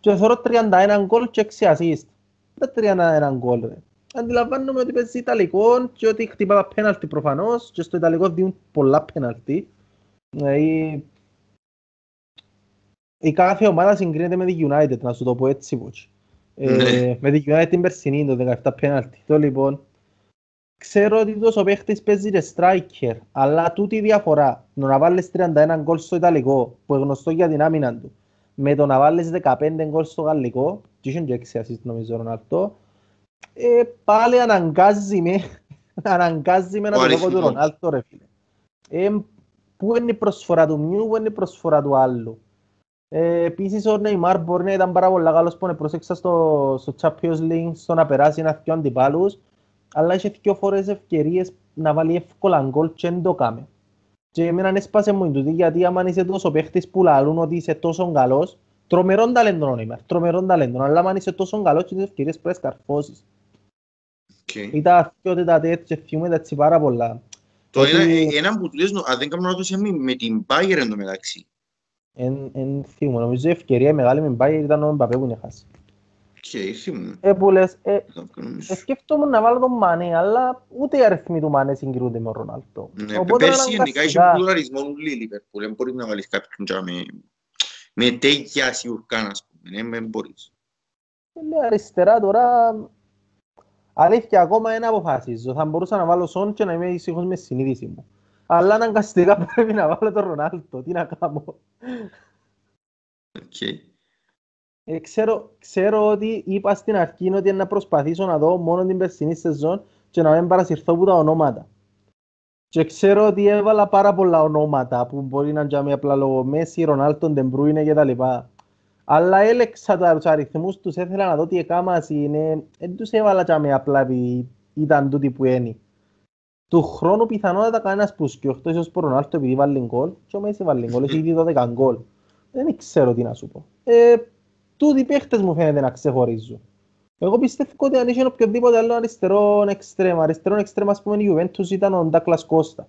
[SPEAKER 1] και θεωρώ 31 γκολ και 6 ασίστ. Δεν 31 γκολ ρε. Αντιλαμβάνομαι ότι παίζει Ιταλικό και ότι χτυπά τα πέναλτι προφανώς και στο Ιταλικό δίνουν πολλά πέναλτι. Δηλαδή, η κάθε ομάδα συγκρίνεται με τη United, να σου το πω έτσι. Ε, ναι. με τη United την περσινή, το 17 πέναλτι. Το λοιπόν, Ξέρω ότι τόσο παίχτης παίζει και striker, αλλά τούτη η διαφορά, το να βάλεις 31 γκολ στο Ιταλικό, που είναι γνωστό για την άμυνα του, με το να βάλεις 15 γκολ στο Γαλλικό, και είχε και 6 assist νομίζω Ρονάλτο, ε, πάλι αναγκάζει με, αναγκάζει με να το λόγο του Ρονάλτο ρε φίλε. Ε, πού είναι η προσφορά του μιου, πού είναι η προσφορά του άλλου. Ε, επίσης ο Νεϊμάρ μπορεί να ήταν πάρα πολύ καλός που πρόσεξα στο, στο Champions League στο να περάσει ένα δυο αντιπάλους αλλά είχε δύο φορές ευκαιρίες να βάλει εύκολα γκολ και δεν το κάμε. Και εμένα έσπασε μου τούτη γιατί άμα είσαι τόσο παίχτης που λαλούν ότι είσαι τόσο καλός, τρομερόν ταλέντο ο Νεϊμάρ, τρομερόν ταλέντο, αλλά άμα είσαι τόσο καλός και τις ευκαιρίες πρέπει να σκαρφώσεις. Okay. Ήταν αυτό τα τέτοια και θυμούμε έτσι πάρα πολλά.
[SPEAKER 2] Το ένα, ένα που του λες, αν δεν κάνω λάθος, με την Bayern εντωμεταξύ.
[SPEAKER 1] Εν θυμούμε, νομίζω η ευκαιρία μεγάλη με την Bayern ήταν ο Μπαπέ που είναι χάσει.
[SPEAKER 2] Και ήρθιμουν.
[SPEAKER 1] Ε, που λες, ε, ε, σκέφτομαι να βάλω τον Μανέ, αλλά ούτε οι αριθμοί του Μανέ συγκρούνται με τον Ρονάλτο.
[SPEAKER 2] Ναι, πέρσι γενικά είχε πλουραλισμό του Λίλιπερ, που δεν μπορείς να βάλεις κάποιον με, με τέτοια σιουρκάν, ας πούμε, δεν μπορείς.
[SPEAKER 1] Ε, αριστερά τώρα, αλήθεια ακόμα ένα αποφασίζω. Θα μπορούσα να βάλω σόν και να είμαι ήσυχος μες συνείδηση μου. Αλλά αναγκαστικά πρέπει να βάλω τον Ρονάλτο. Τι να κάνω.
[SPEAKER 2] Okay.
[SPEAKER 1] Ε, ξέρω, ξέρω ότι είπα στην αρχή ότι να προσπαθήσω να δω μόνο την περσινή σεζόν και να μην παρασυρθώ από τα ονόματα. Και ξέρω ότι έβαλα πάρα πολλά ονόματα που μπορεί να είναι απλά λόγω Μέσι, Ρονάλτον, Ντεμπρούινε και τα λοιπά. Αλλά έλεξα τους αριθμούς τους, ήθελα να δω τι έκαμας είναι. Δεν τους έβαλα και απλά επειδή ήταν τούτοι που είναι. Του χρόνου πιθανότατα κανένας που σκιωχτώ ίσως που Ρονάλτο επειδή βάλει γκολ και ο Μέσι βάλει γκολ, έχει ήδη 12 γκολ. Δεν ξέρω τι να σου πω. Ε, τούτοι παίχτες μου φαίνεται να ξεχωρίζουν. Εγώ πιστεύω ότι αν είχε οποιοδήποτε άλλο αριστερό εξτρέμα, αριστερό εξτρέμα ας πούμε η Juventus ήταν ο Ντάκλας Κώστα.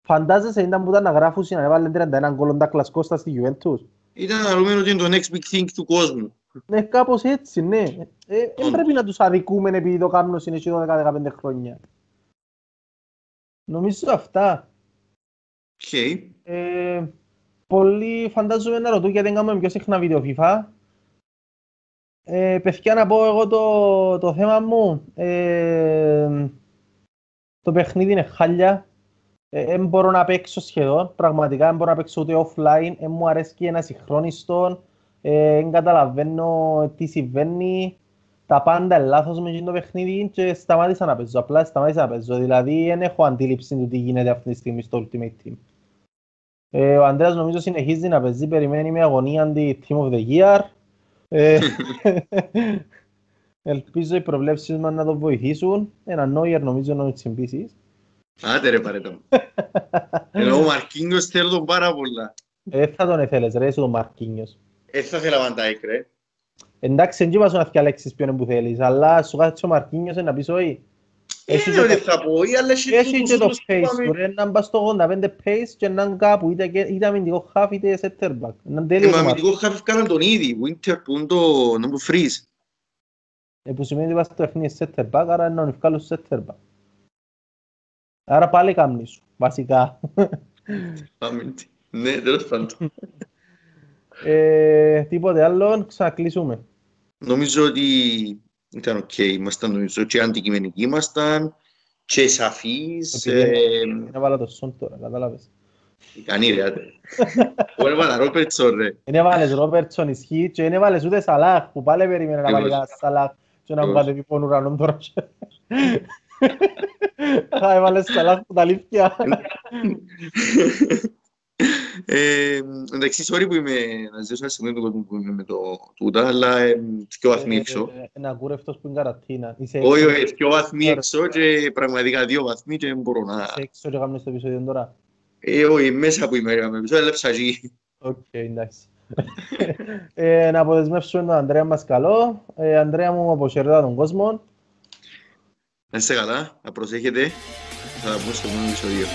[SPEAKER 1] Φαντάζεσαι ήταν που ήταν να γράφουν να έβαλε 31 γκολ ο Ντάκλας Κώστα στη Juventus;
[SPEAKER 2] Ήταν αρρωμένο ότι είναι το next big thing του κόσμου.
[SPEAKER 1] Ναι, κάπως έτσι, ναι. Ε, δεν πρέπει να τους αδικούμε επειδή το κάνουν συνεχί 12-15 χρόνια. Νομίζω αυτά.
[SPEAKER 2] Okay.
[SPEAKER 1] Ε, πολλοί φαντάζομαι να ρωτούν γιατί δεν κάνουμε πιο συχνά βίντεο FIFA. Ε, παιδιά, να πω εγώ το, το θέμα μου. Ε, το παιχνίδι είναι χάλια. Δεν ε, μπορώ να παίξω σχεδόν. Πραγματικά δεν μπορώ να παίξω ούτε offline. Δεν μου αρέσει και ένα συγχρόνιστο. Δεν καταλαβαίνω τι συμβαίνει. Τα πάντα είναι λάθος με το παιχνίδι και σταμάτησα να παίζω. Απλά σταμάτησα να παίζω. Δηλαδή δεν έχω αντίληψη του τι γίνεται αυτή τη στιγμή στο Ultimate Team. Ε, ο Ανδρέας νομίζω συνεχίζει να παίζει, περιμένει με αγωνία αντι Team of the Year. Ε, ελπίζω οι προβλέψεις μας να το βοηθήσουν. Ένα Νόιερ νομίζω να το συμπίσεις.
[SPEAKER 2] Άντε ρε παρέτα Ενώ ο Μαρκίνιος θέλω τον πάρα πολλά.
[SPEAKER 1] Ε, θα τον ήθελες ρε, εσύ τον Μαρκίνιος.
[SPEAKER 2] Ε, θα θέλα Βαντάικ ρε.
[SPEAKER 1] Εντάξει, δεν είπα σου να διαλέξεις ποιον που θέλεις, αλλά σου κάθεται ο Μαρκίνιος να πεις όχι.
[SPEAKER 2] Έχει και, θα πω,
[SPEAKER 1] έχει και το pace του, ρε, να μπας στο 85 pace και να είναι κάπου, είτε, είτε αμυντικό half είτε center back.
[SPEAKER 2] Ε, μα αμυντικό half έφκαναν τον ήδη, Winter που είναι το, να μου freeze.
[SPEAKER 1] Ε, που σημαίνει ότι βάζεις το παιχνίδι center back, άρα είναι να βγάλω center back. Άρα πάλι κάμνη σου, βασικά.
[SPEAKER 2] Ναι, τέλος πάντων.
[SPEAKER 1] Ε, τίποτε άλλο, ξανακλείσουμε.
[SPEAKER 2] Νομίζω ότι ήταν οκ, ήμασταν νομίζω και αντικειμενικοί ήμασταν και σαφείς.
[SPEAKER 1] Είναι βάλα το σον τώρα, κατάλαβες.
[SPEAKER 2] Ικανή ρε, άτε. Εγώ έβαλα Ρόπερτσον ρε.
[SPEAKER 1] Είναι βάλες Ρόπερτσον ισχύει και είναι βάλες ούτε Σαλάχ που πάλι περίμενε να βάλει Σαλάχ και να βάλει λοιπόν ουρανόν τώρα. Έβαλες Σαλάχ που τα αλήθεια.
[SPEAKER 2] Ε, εντάξει, sorry που είμαι, να ζήσω ένα σημείο του που είμαι με το τούτα, αλλά πιο βαθμοί έξω.
[SPEAKER 1] Ένα κούρευτος που είναι καρατίνα.
[SPEAKER 2] Όχι, όχι, πιο βαθμοί έξω και πραγματικά δύο βαθμοί και δεν μπορώ να...
[SPEAKER 1] Είσαι έξω και κάνουμε στο επεισόδιο τώρα.
[SPEAKER 2] Ε, όχι, μέσα που είμαι, έκαμε επεισόδιο, έλεψα εκεί.
[SPEAKER 1] Οκ, εντάξει. Να αποδεσμεύσουμε τον Ανδρέα μας καλό. Ανδρέα μου, αποχαιρετά τον κόσμο.
[SPEAKER 2] Να είστε καλά, να προσέχετε. Θα τα πούμε στο επόμενο επεισόδιο.